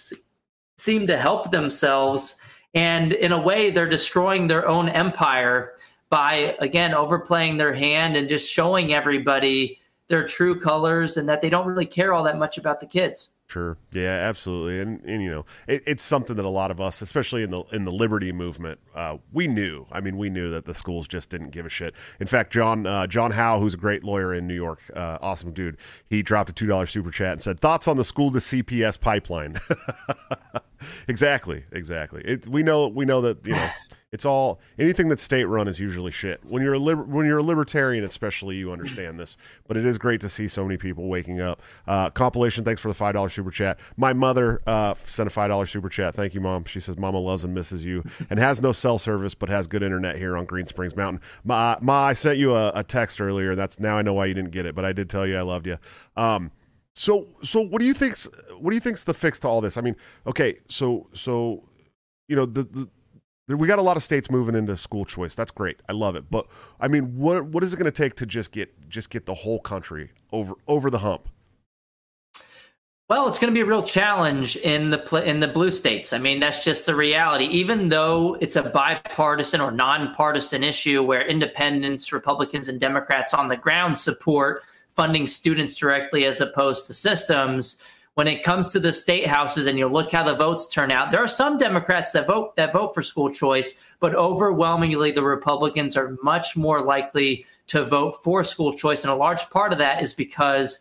seem to help themselves, and in a way they're destroying their own empire by again overplaying their hand and just showing everybody their true colors and that they don't really care all that much about the kids. Sure. Yeah, absolutely. And and you know, it, it's something that a lot of us, especially in the in the liberty movement, uh, we knew. I mean, we knew that the schools just didn't give a shit. In fact, John uh, John Howe, who's a great lawyer in New York, uh, awesome dude, he dropped a two dollar super chat and said, "Thoughts on the school to CPS pipeline?" exactly, exactly. It, we know we know that you know. It's all anything that's state run is usually shit. When you're a liber, when you're a libertarian, especially, you understand this. But it is great to see so many people waking up. Uh, compilation, thanks for the five dollar super chat. My mother uh, sent a five dollar super chat. Thank you, mom. She says Mama loves and misses you, and has no cell service, but has good internet here on Green Springs Mountain. Ma, Ma I sent you a, a text earlier. That's now I know why you didn't get it, but I did tell you I loved you. Um, so so what do you think's what do you think's the fix to all this? I mean, okay, so so you know the, the we got a lot of states moving into school choice. That's great. I love it. But I mean, what what is it going to take to just get just get the whole country over over the hump? Well, it's going to be a real challenge in the in the blue states. I mean, that's just the reality. Even though it's a bipartisan or nonpartisan issue where independents, Republicans, and Democrats on the ground support funding students directly as opposed to systems, when it comes to the state houses and you look how the votes turn out, there are some Democrats that vote that vote for school choice, but overwhelmingly the Republicans are much more likely to vote for school choice. And a large part of that is because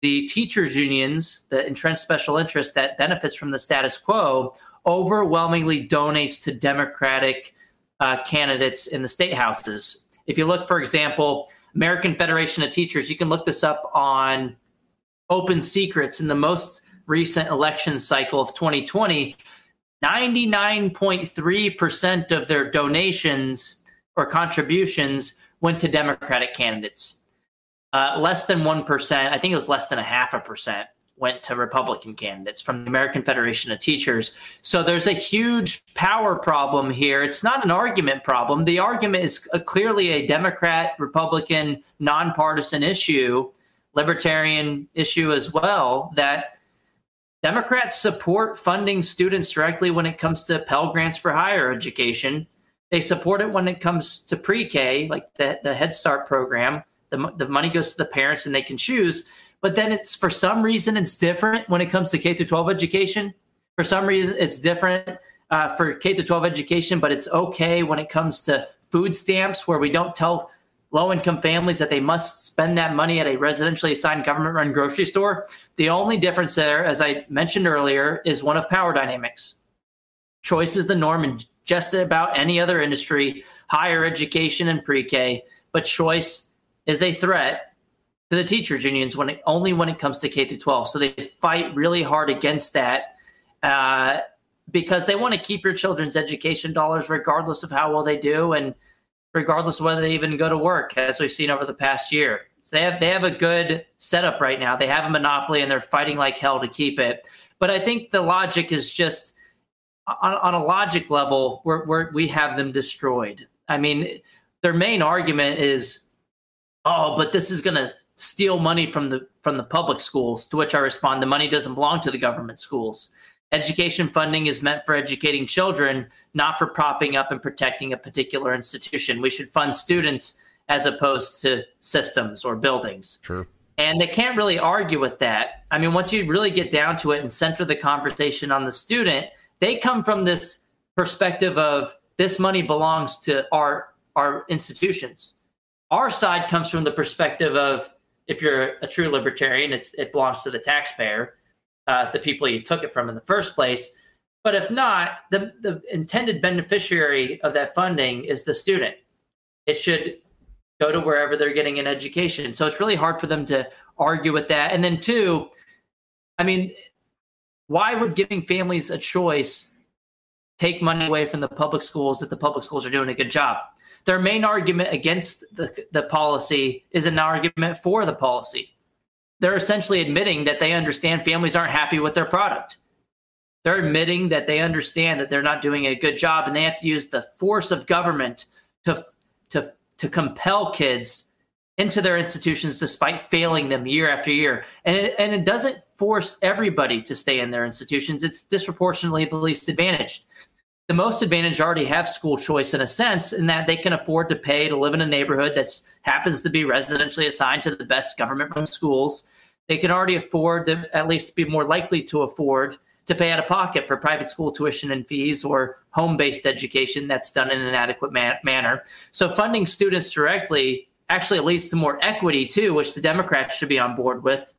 the teachers unions, the entrenched special interest that benefits from the status quo, overwhelmingly donates to Democratic uh, candidates in the state houses. If you look, for example, American Federation of Teachers, you can look this up on open secrets in the most recent election cycle of 2020, 99.3% of their donations or contributions went to Democratic candidates. Uh, less than 1%, I think it was less than a half a percent, went to Republican candidates from the American Federation of Teachers. So there's a huge power problem here. It's not an argument problem. The argument is a, clearly a Democrat, Republican, nonpartisan issue libertarian issue as well that Democrats support funding students directly when it comes to Pell Grants for higher education. They support it when it comes to pre K, like the, the Head Start program. The, the money goes to the parents and they can choose. But then it's for some reason it's different when it comes to K through 12 education. For some reason it's different uh, for K through 12 education, but it's okay when it comes to food stamps, where we don't tell low income families that they must spend that money at a residentially assigned government run grocery store. The only difference there, as I mentioned earlier, is one of power dynamics. Choice is the norm in just about any other industry, higher education and pre K, but choice is a threat to the teachers unions when it, only when it comes to K through 12. So they fight really hard against that. Uh, because they want to keep your children's education dollars regardless of how well they do and regardless of whether they even go to work, as we've seen over the past year. So they have they have a good setup right now. They have a monopoly and they're fighting like hell to keep it. But I think the logic is just on, on a logic level, we're, we're, we have them destroyed. I mean, their main argument is, oh, but this is going to steal money from the from the public schools. To which I respond, the money doesn't belong to the government schools. Education funding is meant for educating children, not for propping up and protecting a particular institution. We should fund students as opposed to systems or buildings. Sure. And they can't really argue with that. I mean, once you really get down to it and center the conversation on the student, they come from this perspective of this money belongs to our our institutions. Our side comes from the perspective of if you're a true libertarian, it's it belongs to the taxpayer, uh, the people you took it from in the first place. But if not, the, the intended beneficiary of that funding is the student. It should go to wherever they're getting an education. So it's really hard for them to argue with that. And then, two, I mean, why would giving families a choice take money away from the public schools that the public schools are doing a good job? Their main argument against the, the policy is an argument for the policy. They're essentially admitting that they understand families aren't happy with their product. They're admitting that they understand that they're not doing a good job and they have to use the force of government to, to to compel kids into their institutions despite failing them year after year. And it, and it doesn't force everybody to stay in their institutions. It's disproportionately the least advantaged. The most advantaged already have school choice in a sense, in that they can afford to pay to live in a neighborhood that happens to be residentially assigned to the best government run schools. They can already afford to at least be more likely to afford to pay out of pocket for private school tuition and fees or home based education that's done in an adequate man- manner. So, funding students directly actually leads to more equity, too, which the Democrats should be on board with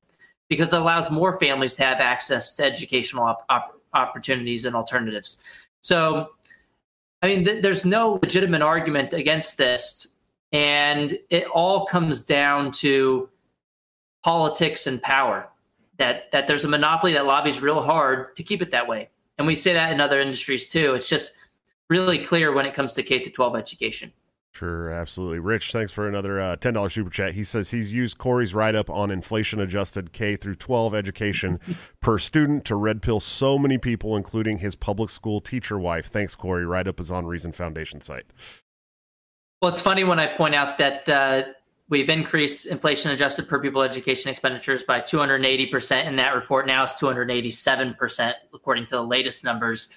because it allows more families to have access to educational op- op- opportunities and alternatives. So, I mean, th- there's no legitimate argument against this. And it all comes down to politics and power that that there's a monopoly that lobbies real hard to keep it that way. And we say that in other industries too. It's just really clear when it comes to K to 12 education. Sure, absolutely. Rich, thanks for another uh, ten dollars super chat. He says he's used Corey's write up on inflation adjusted K through twelve education per student to red pill so many people, including his public school teacher wife. Thanks, Corey. Write up is on Reason Foundation site. Well, it's funny when I point out that uh, We've increased inflation adjusted per pupil education expenditures by 280% in that report. Now it's 287%, according to the latest numbers.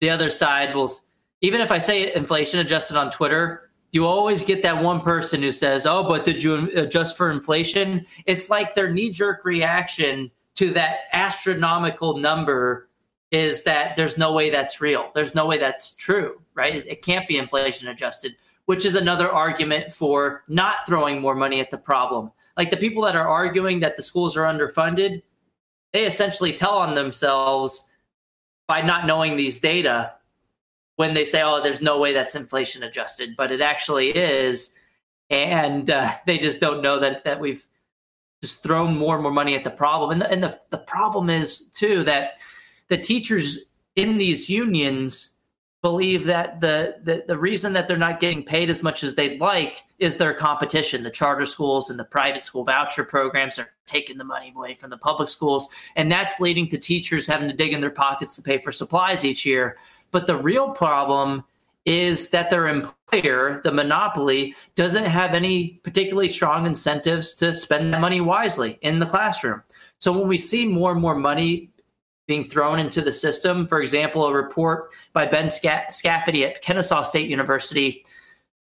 The other side will, even if I say inflation adjusted on Twitter, you always get that one person who says, Oh, but did you adjust for inflation? It's like their knee jerk reaction to that astronomical number is that there's no way that's real. There's no way that's true, right? It can't be inflation adjusted which is another argument for not throwing more money at the problem. Like the people that are arguing that the schools are underfunded, they essentially tell on themselves by not knowing these data when they say, oh, there's no way that's inflation adjusted, but it actually is. And uh, they just don't know that, that we've just thrown more and more money at the problem. And, the, and the, the problem is, too, that the teachers in these unions believe that the, the the reason that they're not getting paid as much as they'd like is their competition. The charter schools and the private school voucher programs are taking the money away from the public schools, and that's leading to teachers having to dig in their pockets to pay for supplies each year. But the real problem is that their employer, the monopoly, doesn't have any particularly strong incentives to spend that money wisely in the classroom. So when we see more and more money being thrown into the system. For example, a report by Ben Scafidi at Kennesaw State University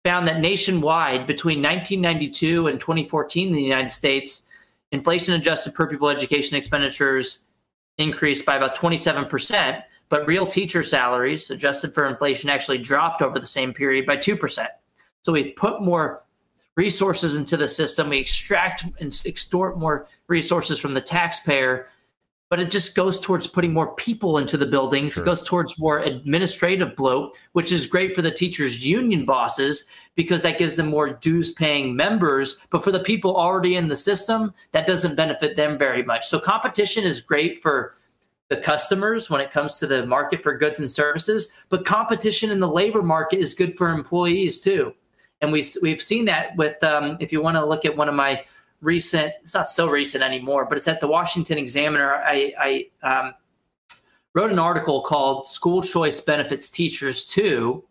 found that nationwide between 1992 and 2014 in the United States, inflation adjusted per pupil education expenditures increased by about 27%, but real teacher salaries adjusted for inflation actually dropped over the same period by 2%. So we've put more resources into the system, we extract and extort more resources from the taxpayer but it just goes towards putting more people into the buildings. Sure. It goes towards more administrative bloat, which is great for the teachers' union bosses because that gives them more dues paying members. But for the people already in the system, that doesn't benefit them very much. So competition is great for the customers when it comes to the market for goods and services, but competition in the labor market is good for employees too. And we, we've seen that with, um, if you want to look at one of my recent. It's not so recent anymore, but it's at the Washington Examiner. I, I um, wrote an article called "School Choice Benefits Teachers Too,"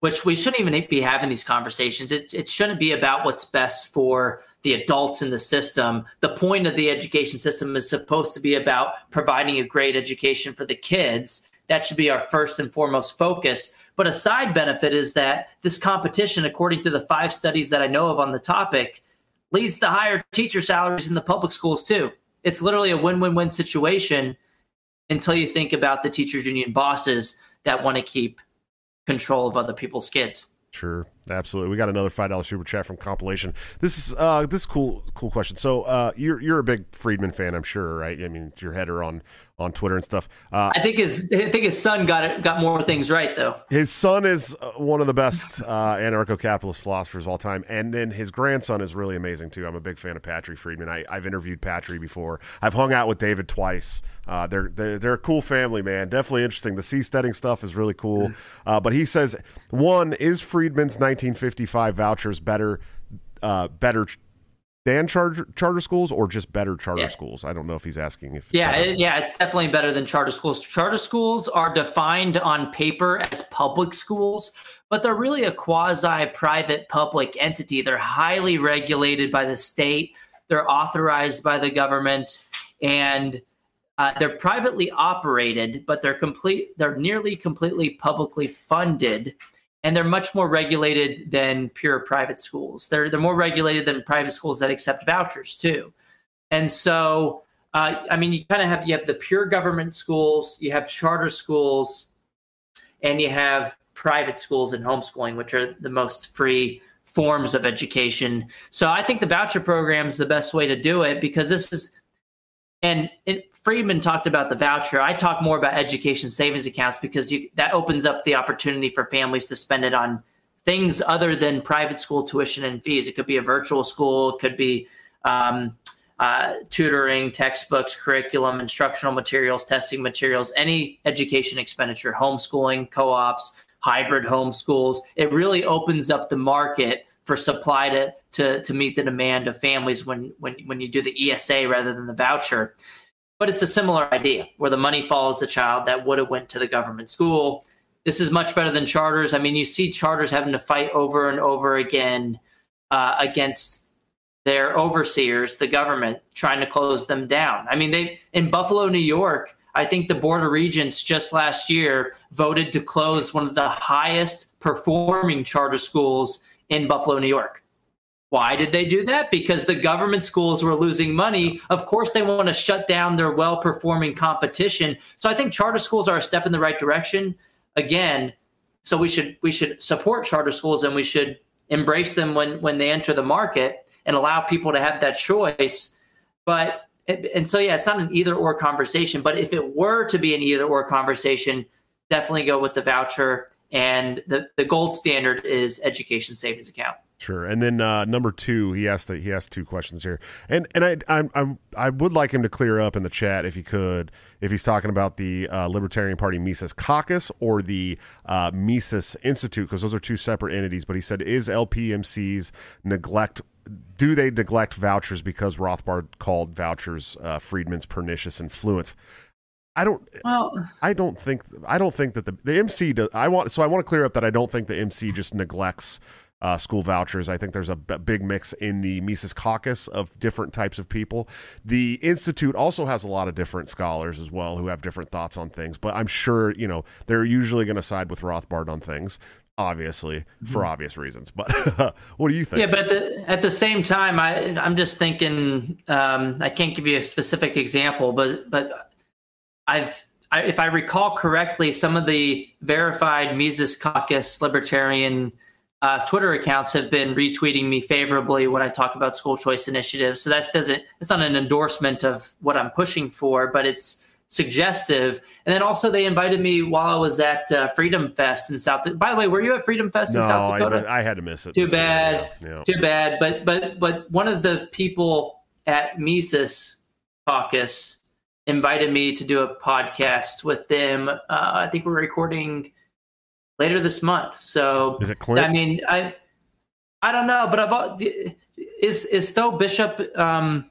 which we shouldn't even be having these conversations. It, it shouldn't be about what's best for the adults in the system. The point of the education system is supposed to be about providing a great education for the kids. That should be our first and foremost focus. But a side benefit is that this competition, according to the five studies that I know of on the topic, leads to higher teacher salaries in the public schools too. It's literally a win-win-win situation until you think about the teachers union bosses that want to keep control of other people's kids. Sure, absolutely. We got another five dollar super chat from compilation. This is uh this is cool cool question. So uh you're you're a big Friedman fan, I'm sure, right? I mean, your header on on Twitter and stuff. Uh, I think his I think his son got it got more things right though. His son is uh, one of the best uh, anarcho-capitalist philosophers of all time, and then his grandson is really amazing too. I'm a big fan of Patri Friedman. I, have interviewed Patri before. I've hung out with David twice. Uh, they're, they're they're a cool family, man. Definitely interesting. The seasteading stuff is really cool. Uh, but he says one is Friedman's 1955 vouchers better uh, better than charter charter schools or just better charter yeah. schools? I don't know if he's asking if yeah it, yeah it's definitely better than charter schools. Charter schools are defined on paper as public schools, but they're really a quasi private public entity. They're highly regulated by the state. They're authorized by the government and uh, they're privately operated, but they're complete. They're nearly completely publicly funded, and they're much more regulated than pure private schools. They're they're more regulated than private schools that accept vouchers too. And so, uh, I mean, you kind of have you have the pure government schools, you have charter schools, and you have private schools and homeschooling, which are the most free forms of education. So I think the voucher program is the best way to do it because this is and it, Friedman talked about the voucher. I talk more about education savings accounts because you, that opens up the opportunity for families to spend it on things other than private school tuition and fees. It could be a virtual school, it could be um, uh, tutoring, textbooks, curriculum, instructional materials, testing materials, any education expenditure, homeschooling, co ops, hybrid homeschools. It really opens up the market for supply to, to, to meet the demand of families when, when, when you do the ESA rather than the voucher but it's a similar idea where the money follows the child that would have went to the government school. This is much better than charters. I mean, you see charters having to fight over and over again uh, against their overseers, the government, trying to close them down. I mean, they in Buffalo, New York. I think the Board of Regents just last year voted to close one of the highest performing charter schools in Buffalo, New York. Why did they do that? Because the government schools were losing money. Of course, they want to shut down their well performing competition. So I think charter schools are a step in the right direction. Again, so we should we should support charter schools and we should embrace them when when they enter the market and allow people to have that choice. But and so yeah, it's not an either or conversation. But if it were to be an either or conversation, definitely go with the voucher. And the, the gold standard is education savings account. Sure. And then uh, number two, he asked he asked two questions here, and and I I I I would like him to clear up in the chat if he could if he's talking about the uh, Libertarian Party Mises Caucus or the uh, Mises Institute because those are two separate entities. But he said, is LPMC's neglect do they neglect vouchers because Rothbard called vouchers uh, Friedman's pernicious influence? I don't. Well, I don't think. I don't think that the the MC does. I want. So I want to clear up that I don't think the MC just neglects uh, school vouchers. I think there's a b- big mix in the Mises caucus of different types of people. The Institute also has a lot of different scholars as well who have different thoughts on things, but I'm sure, you know, they're usually going to side with Rothbard on things. Obviously, mm-hmm. for obvious reasons, but what do you think? Yeah, but at the, at the same time, I I'm just thinking. Um, I can't give you a specific example, but but I've I, if I recall correctly, some of the verified Mises Caucus libertarian uh, Twitter accounts have been retweeting me favorably when I talk about school choice initiatives. So that doesn't, it's not an endorsement of what I'm pushing for, but it's suggestive. And then also they invited me while I was at uh, Freedom Fest in South. By the way, were you at Freedom Fest no, in South Dakota? I, I had to miss it. Too bad. Yeah. Too bad. But but but one of the people at Mises Caucus invited me to do a podcast with them. Uh, I think we're recording later this month. So is it Clint? I mean, I I don't know, but I've is is Tho Bishop um,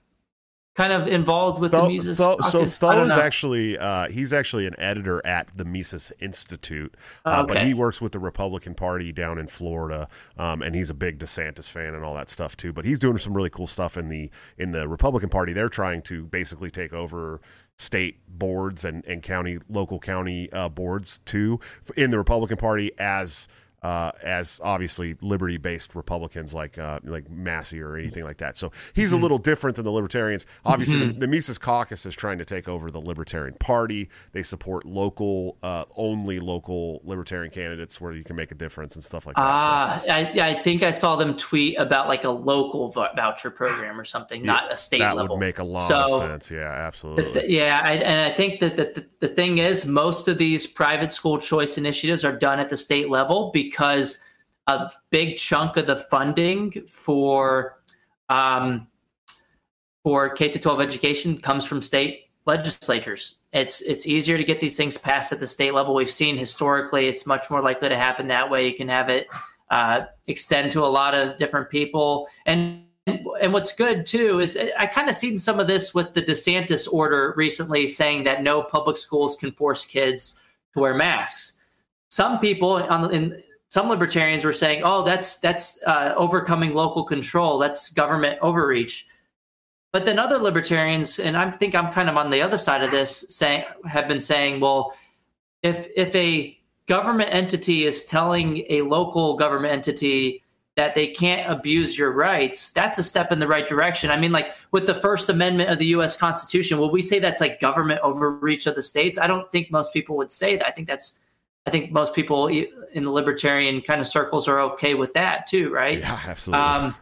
kind of involved with Tho- the Mises? Tho- so? Tho is know. actually uh, he's actually an editor at the Mises Institute, uh, but he works with the Republican Party down in Florida, um, and he's a big DeSantis fan and all that stuff too. But he's doing some really cool stuff in the in the Republican Party. They're trying to basically take over state boards and, and county local county uh, boards too in the Republican Party as uh, as obviously liberty-based Republicans like uh, like Massie or anything like that. So he's a little different than the Libertarians. Obviously, the, the Mises Caucus is trying to take over the Libertarian Party. They support local, uh, only local Libertarian candidates where you can make a difference and stuff like that. So- Ah, I, I think I saw them tweet about like a local vou- voucher program or something, not a state that level. would make a lot So- of sense. Yeah, absolutely. th- yeah, I, and I think that the, the, the thing is, most of these private school choice initiatives are done at the state level because a big chunk of the funding for um, for K to 12 education comes from state legislatures. It's it's easier to get these things passed at the state level. We've seen historically, it's much more likely to happen that way. You can have it uh, extend to a lot of different people, and and what's good too is I kind of seen some of this with the DeSantis order recently, saying that no public schools can force kids to wear masks. Some people on in some libertarians were saying, "Oh, that's that's uh, overcoming local control. That's government overreach." But then other libertarians, and I think I'm kind of on the other side of this, saying have been saying, "Well, if if a government entity is telling a local government entity that they can't abuse your rights, that's a step in the right direction. I mean, like with the First Amendment of the U.S. Constitution, will we say that's like government overreach of the states? I don't think most people would say that. I think that's, I think most people in the libertarian kind of circles are okay with that too, right? yeah, absolutely. Um,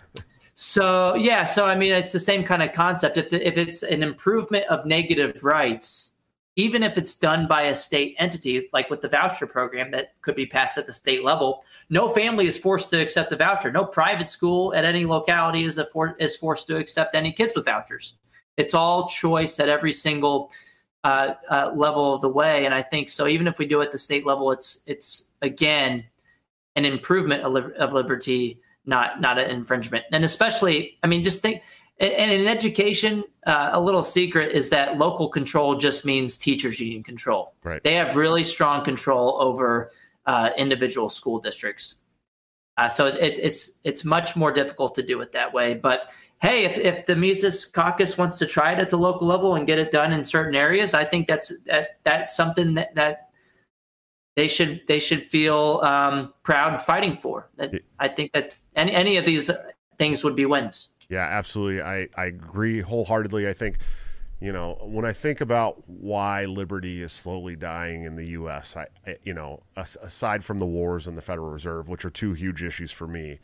so yeah, so I mean, it's the same kind of concept. If the, if it's an improvement of negative rights, even if it's done by a state entity, like with the voucher program that could be passed at the state level, no family is forced to accept the voucher. No private school at any locality is for, is forced to accept any kids with vouchers. It's all choice at every single uh, uh, level of the way. And I think so. Even if we do it at the state level, it's it's again an improvement of, lib- of liberty, not not an infringement. And especially, I mean, just think. And and in education, uh, a little secret is that local control just means teachers union control. Right. They have really strong control over uh, individual school districts. Uh, so it, it's it's much more difficult to do it that way. But hey, if, if the Mises Caucus wants to try it at the local level and get it done in certain areas, I think that's that that's something that, that they should they should feel um, proud fighting for. That- I think that any any of these things would be wins. Yeah, absolutely. I, I agree wholeheartedly. I think, you know, when I think about why liberty is slowly dying in the U.S., I, I you know, as, aside from the wars and the Federal Reserve, which are two huge issues for me,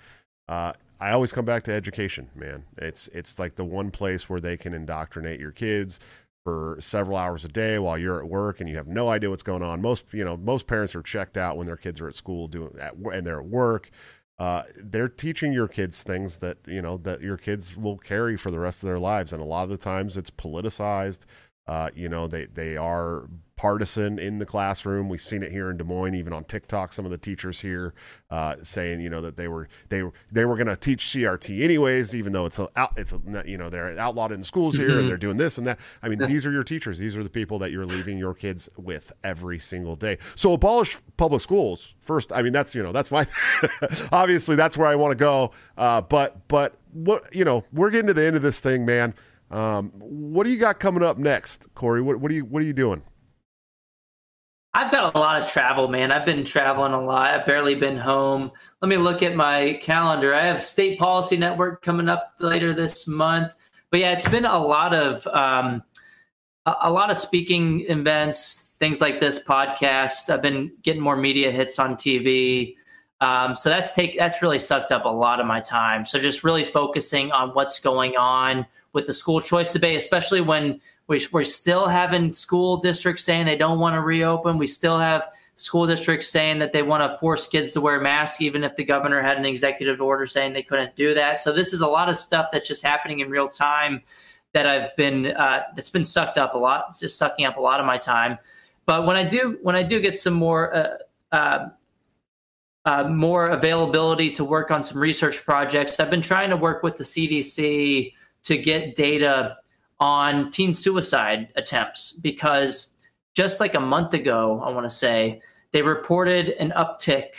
uh, I always come back to education. Man, it's it's like the one place where they can indoctrinate your kids for several hours a day while you're at work and you have no idea what's going on. Most you know most parents are checked out when their kids are at school doing at and they're at work uh, they're teaching your kids things that you know that your kids will carry for the rest of their lives and a lot of the times it's politicized uh, you know they they are partisan in the classroom. We've seen it here in Des Moines even on TikTok some of the teachers here uh, saying you know that they were they were they were going to teach CRT anyways even though it's a it's a, you know they're outlawed in schools here and they're doing this and that. I mean these are your teachers. These are the people that you're leaving your kids with every single day. So abolish public schools first. I mean that's you know that's my obviously that's where I want to go. Uh, but but what you know we're getting to the end of this thing man um, what do you got coming up next Corey what, what are you what are you doing I've got a lot of travel, man. I've been traveling a lot. I've barely been home. Let me look at my calendar. I have State Policy Network coming up later this month. But yeah, it's been a lot of um, a, lot of speaking events, things like this podcast. I've been getting more media hits on TV. Um, so that's take that's really sucked up a lot of my time. So just really focusing on what's going on with the school choice debate, especially when we, we're still having school districts saying they don't want to reopen. We still have school districts saying that they want to force kids to wear masks, even if the governor had an executive order saying they couldn't do that. So this is a lot of stuff that's just happening in real time that I've been uh, that's been sucked up a lot. It's just sucking up a lot of my time. But when I do when I do get some more uh, uh, uh, more availability to work on some research projects, I've been trying to work with the CDC to get data on teen suicide attempts because just like a month ago, I want to say, they reported an uptick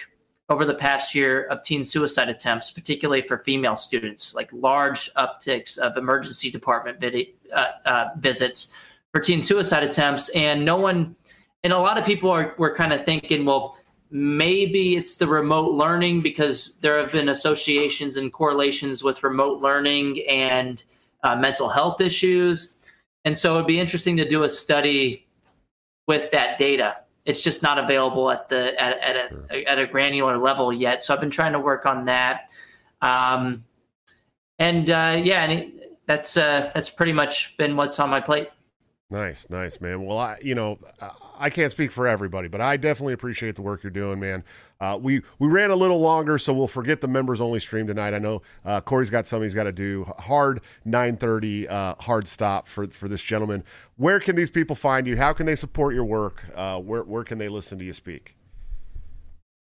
over the past year of teen suicide attempts, particularly for female students, like large upticks of emergency department vid- uh, uh, visits for teen suicide attempts. And no one, and a lot of people are were kind of thinking, well, maybe it's the remote learning because there have been associations and correlations with remote learning and uh, mental health issues. And so it'd be interesting to do a study with that data it's just not available at the at, at a at a granular level yet. So I've been trying to work on that. Um, and uh, yeah, and it, that's uh, that's pretty much been what's on my plate. Nice, nice, man. Well, I, you know, I can't speak for everybody, but I definitely appreciate the work you're doing, man. Uh, we we ran a little longer, so we'll forget the members only stream tonight. I know uh, Corey's got something he's got to do. Hard 9:30 uh, hard stop for for this gentleman. Where can these people find you? How can they support your work? Uh, where where can they listen to you speak?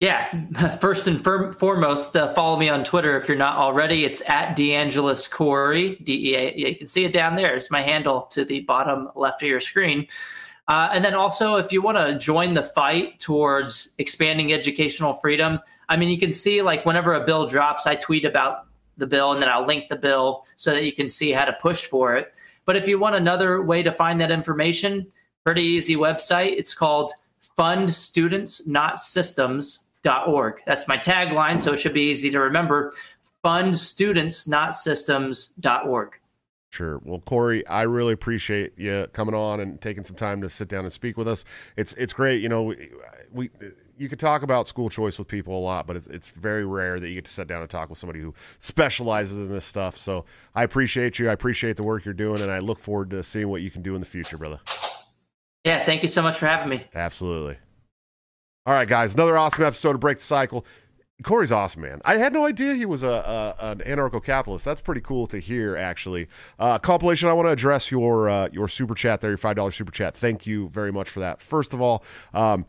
Yeah, first and foremost, uh, follow me on Twitter if you're not already. It's at DeAngelis Corey, D E A. You can see it down there. It's my handle to the bottom left of your screen. Uh, and then also, if you want to join the fight towards expanding educational freedom, I mean, you can see like whenever a bill drops, I tweet about the bill and then I'll link the bill so that you can see how to push for it. But if you want another way to find that information, pretty easy website. It's called Fund Students Not Systems org. That's my tagline, so it should be easy to remember. Fund students, not systems.org. Sure. Well, Corey, I really appreciate you coming on and taking some time to sit down and speak with us. It's it's great. You know, we, we you could talk about school choice with people a lot, but it's it's very rare that you get to sit down and talk with somebody who specializes in this stuff. So I appreciate you. I appreciate the work you're doing, and I look forward to seeing what you can do in the future, brother. Yeah, thank you so much for having me. Absolutely. All right, guys, another awesome episode of Break the Cycle. Corey's awesome, man. I had no idea he was a, a an anarcho-capitalist. That's pretty cool to hear, actually. Uh, compilation. I want to address your uh, your super chat there, your five dollar super chat. Thank you very much for that. First of all, um,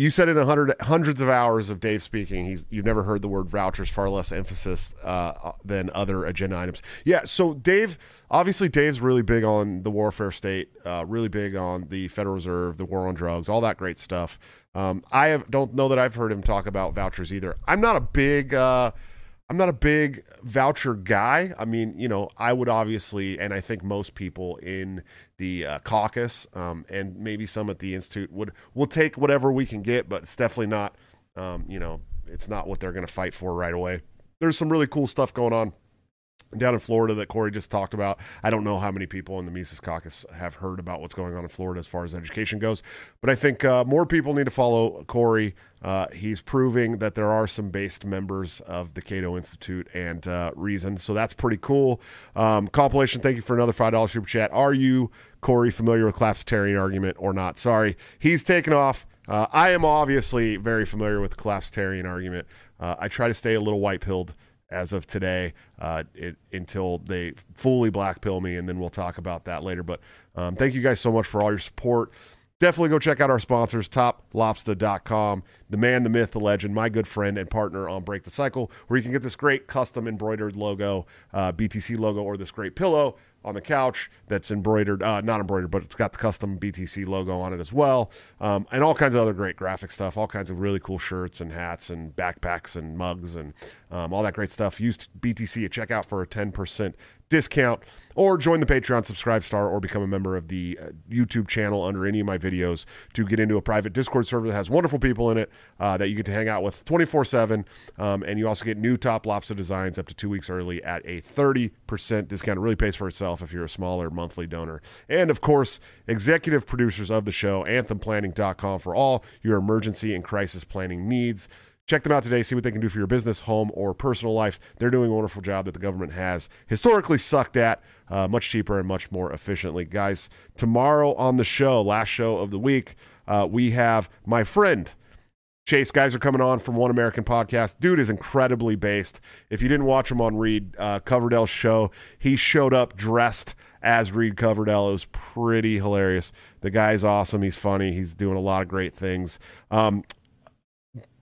you said in a hundred hundreds of hours of Dave speaking, he's you've never heard the word vouchers, far less emphasis uh, than other agenda items. Yeah, so Dave, obviously, Dave's really big on the warfare state, uh, really big on the Federal Reserve, the war on drugs, all that great stuff. Um, I have, don't know that I've heard him talk about vouchers either. I'm not a big. Uh, I'm not a big voucher guy. I mean, you know, I would obviously, and I think most people in the uh, caucus um, and maybe some at the institute would will take whatever we can get, but it's definitely not, um, you know, it's not what they're going to fight for right away. There's some really cool stuff going on down in Florida that Corey just talked about. I don't know how many people in the Mises Caucus have heard about what's going on in Florida as far as education goes, but I think uh, more people need to follow Corey. Uh, he's proving that there are some based members of the Cato Institute and uh, Reason, so that's pretty cool. Um, compilation, thank you for another five dollars super chat. Are you Corey familiar with collapsitarian argument or not? Sorry, he's taken off. Uh, I am obviously very familiar with the collapsitarian argument. Uh, I try to stay a little white pilled as of today uh, it, until they fully black pill me, and then we'll talk about that later. But um, thank you guys so much for all your support. Definitely go check out our sponsors, toplobster.com, the man, the myth, the legend, my good friend and partner on Break the Cycle, where you can get this great custom embroidered logo, uh, BTC logo, or this great pillow on the couch that's embroidered, uh, not embroidered, but it's got the custom BTC logo on it as well, um, and all kinds of other great graphic stuff, all kinds of really cool shirts and hats and backpacks and mugs and um, all that great stuff. Use BTC at checkout for a 10% discount or join the Patreon subscribe star or become a member of the uh, YouTube channel under any of my videos to get into a private Discord server that has wonderful people in it uh, that you get to hang out with 24 um, 7. And you also get new Top Lobster designs up to two weeks early at a 30% discount. It really pays for itself if you're a smaller monthly donor. And of course, executive producers of the show, anthemplanning.com for all your emergency and crisis planning needs. Check them out today. See what they can do for your business, home, or personal life. They're doing a wonderful job that the government has historically sucked at uh, much cheaper and much more efficiently. Guys, tomorrow on the show, last show of the week, uh, we have my friend. Chase, guys are coming on from One American Podcast. Dude is incredibly based. If you didn't watch him on Reed uh, show, he showed up dressed as Reed Coverdell. It was pretty hilarious. The guy's awesome. He's funny. He's doing a lot of great things. Um,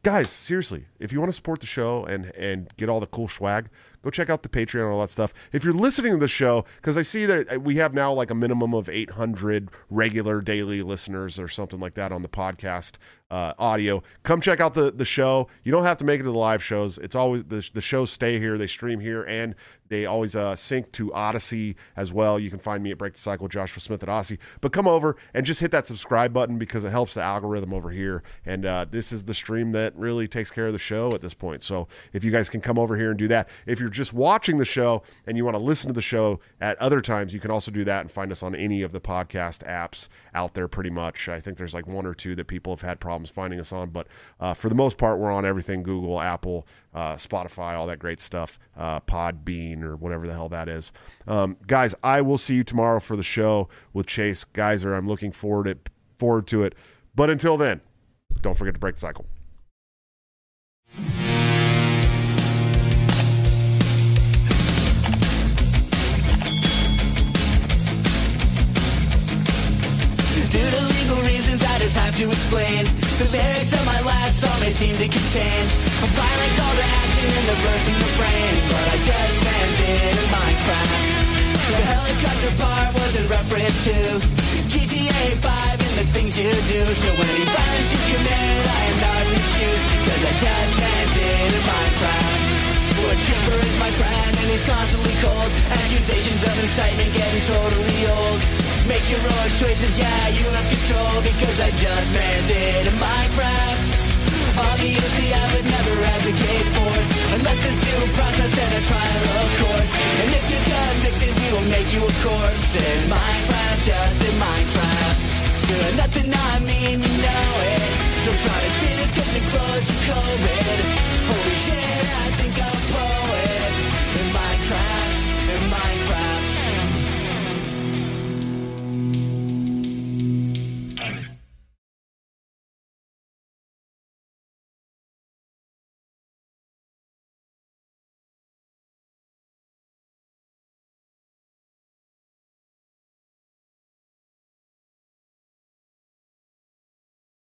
guys, seriously, if you want to support the show and and get all the cool swag, go check out the Patreon and all that stuff. If you're listening to the show, because I see that we have now like a minimum of 800 regular daily listeners or something like that on the podcast uh, audio. Come check out the the show. You don't have to make it to the live shows. It's always the the shows stay here. They stream here, and they always uh, sync to Odysee as well. You can find me at Break the Cycle, Joshua Smith at Odysee. But come over and just hit that subscribe button because it helps the algorithm over here. And uh, this is the stream that really takes care of the show at this point. So if you guys can come over here and do that, if you're just watching the show and you want to listen to the show at other times, you can also do that and find us on any of the podcast apps out there. Pretty much, I think there's like one or two that people have had problems finding us on, but uh, for the most part, we're on everything: Google, Apple, uh, Spotify, all that great stuff, uh, Podbean or whatever the hell that is. Um, guys, I will see you tomorrow for the show with Chase Geiser. I'm looking forward it forward to it. But until then, don't forget to break the cycle. Just have to explain. The lyrics of my last song may seem to contain a violent call to action in the verse and refrain, but I just landed in Minecraft. The helicopter part was in reference to GTA 5 and the things you do. So any violence you commit, I am not an excuse because I just landed in Minecraft. A trooper is my friend and he's constantly cold. Accusations of incitement getting totally old. Make your own choices, yeah, you have control because I just landed in Minecraft. Obviously, I would never advocate force unless there's due process and a trial, of course. And if you're convicted, we will make you a corpse in Minecraft, just in Minecraft. You're nothing I mean, you know it. The product in is getting close to COVID. Holy shit, I think I'm a poet. In Minecraft, in Minecraft.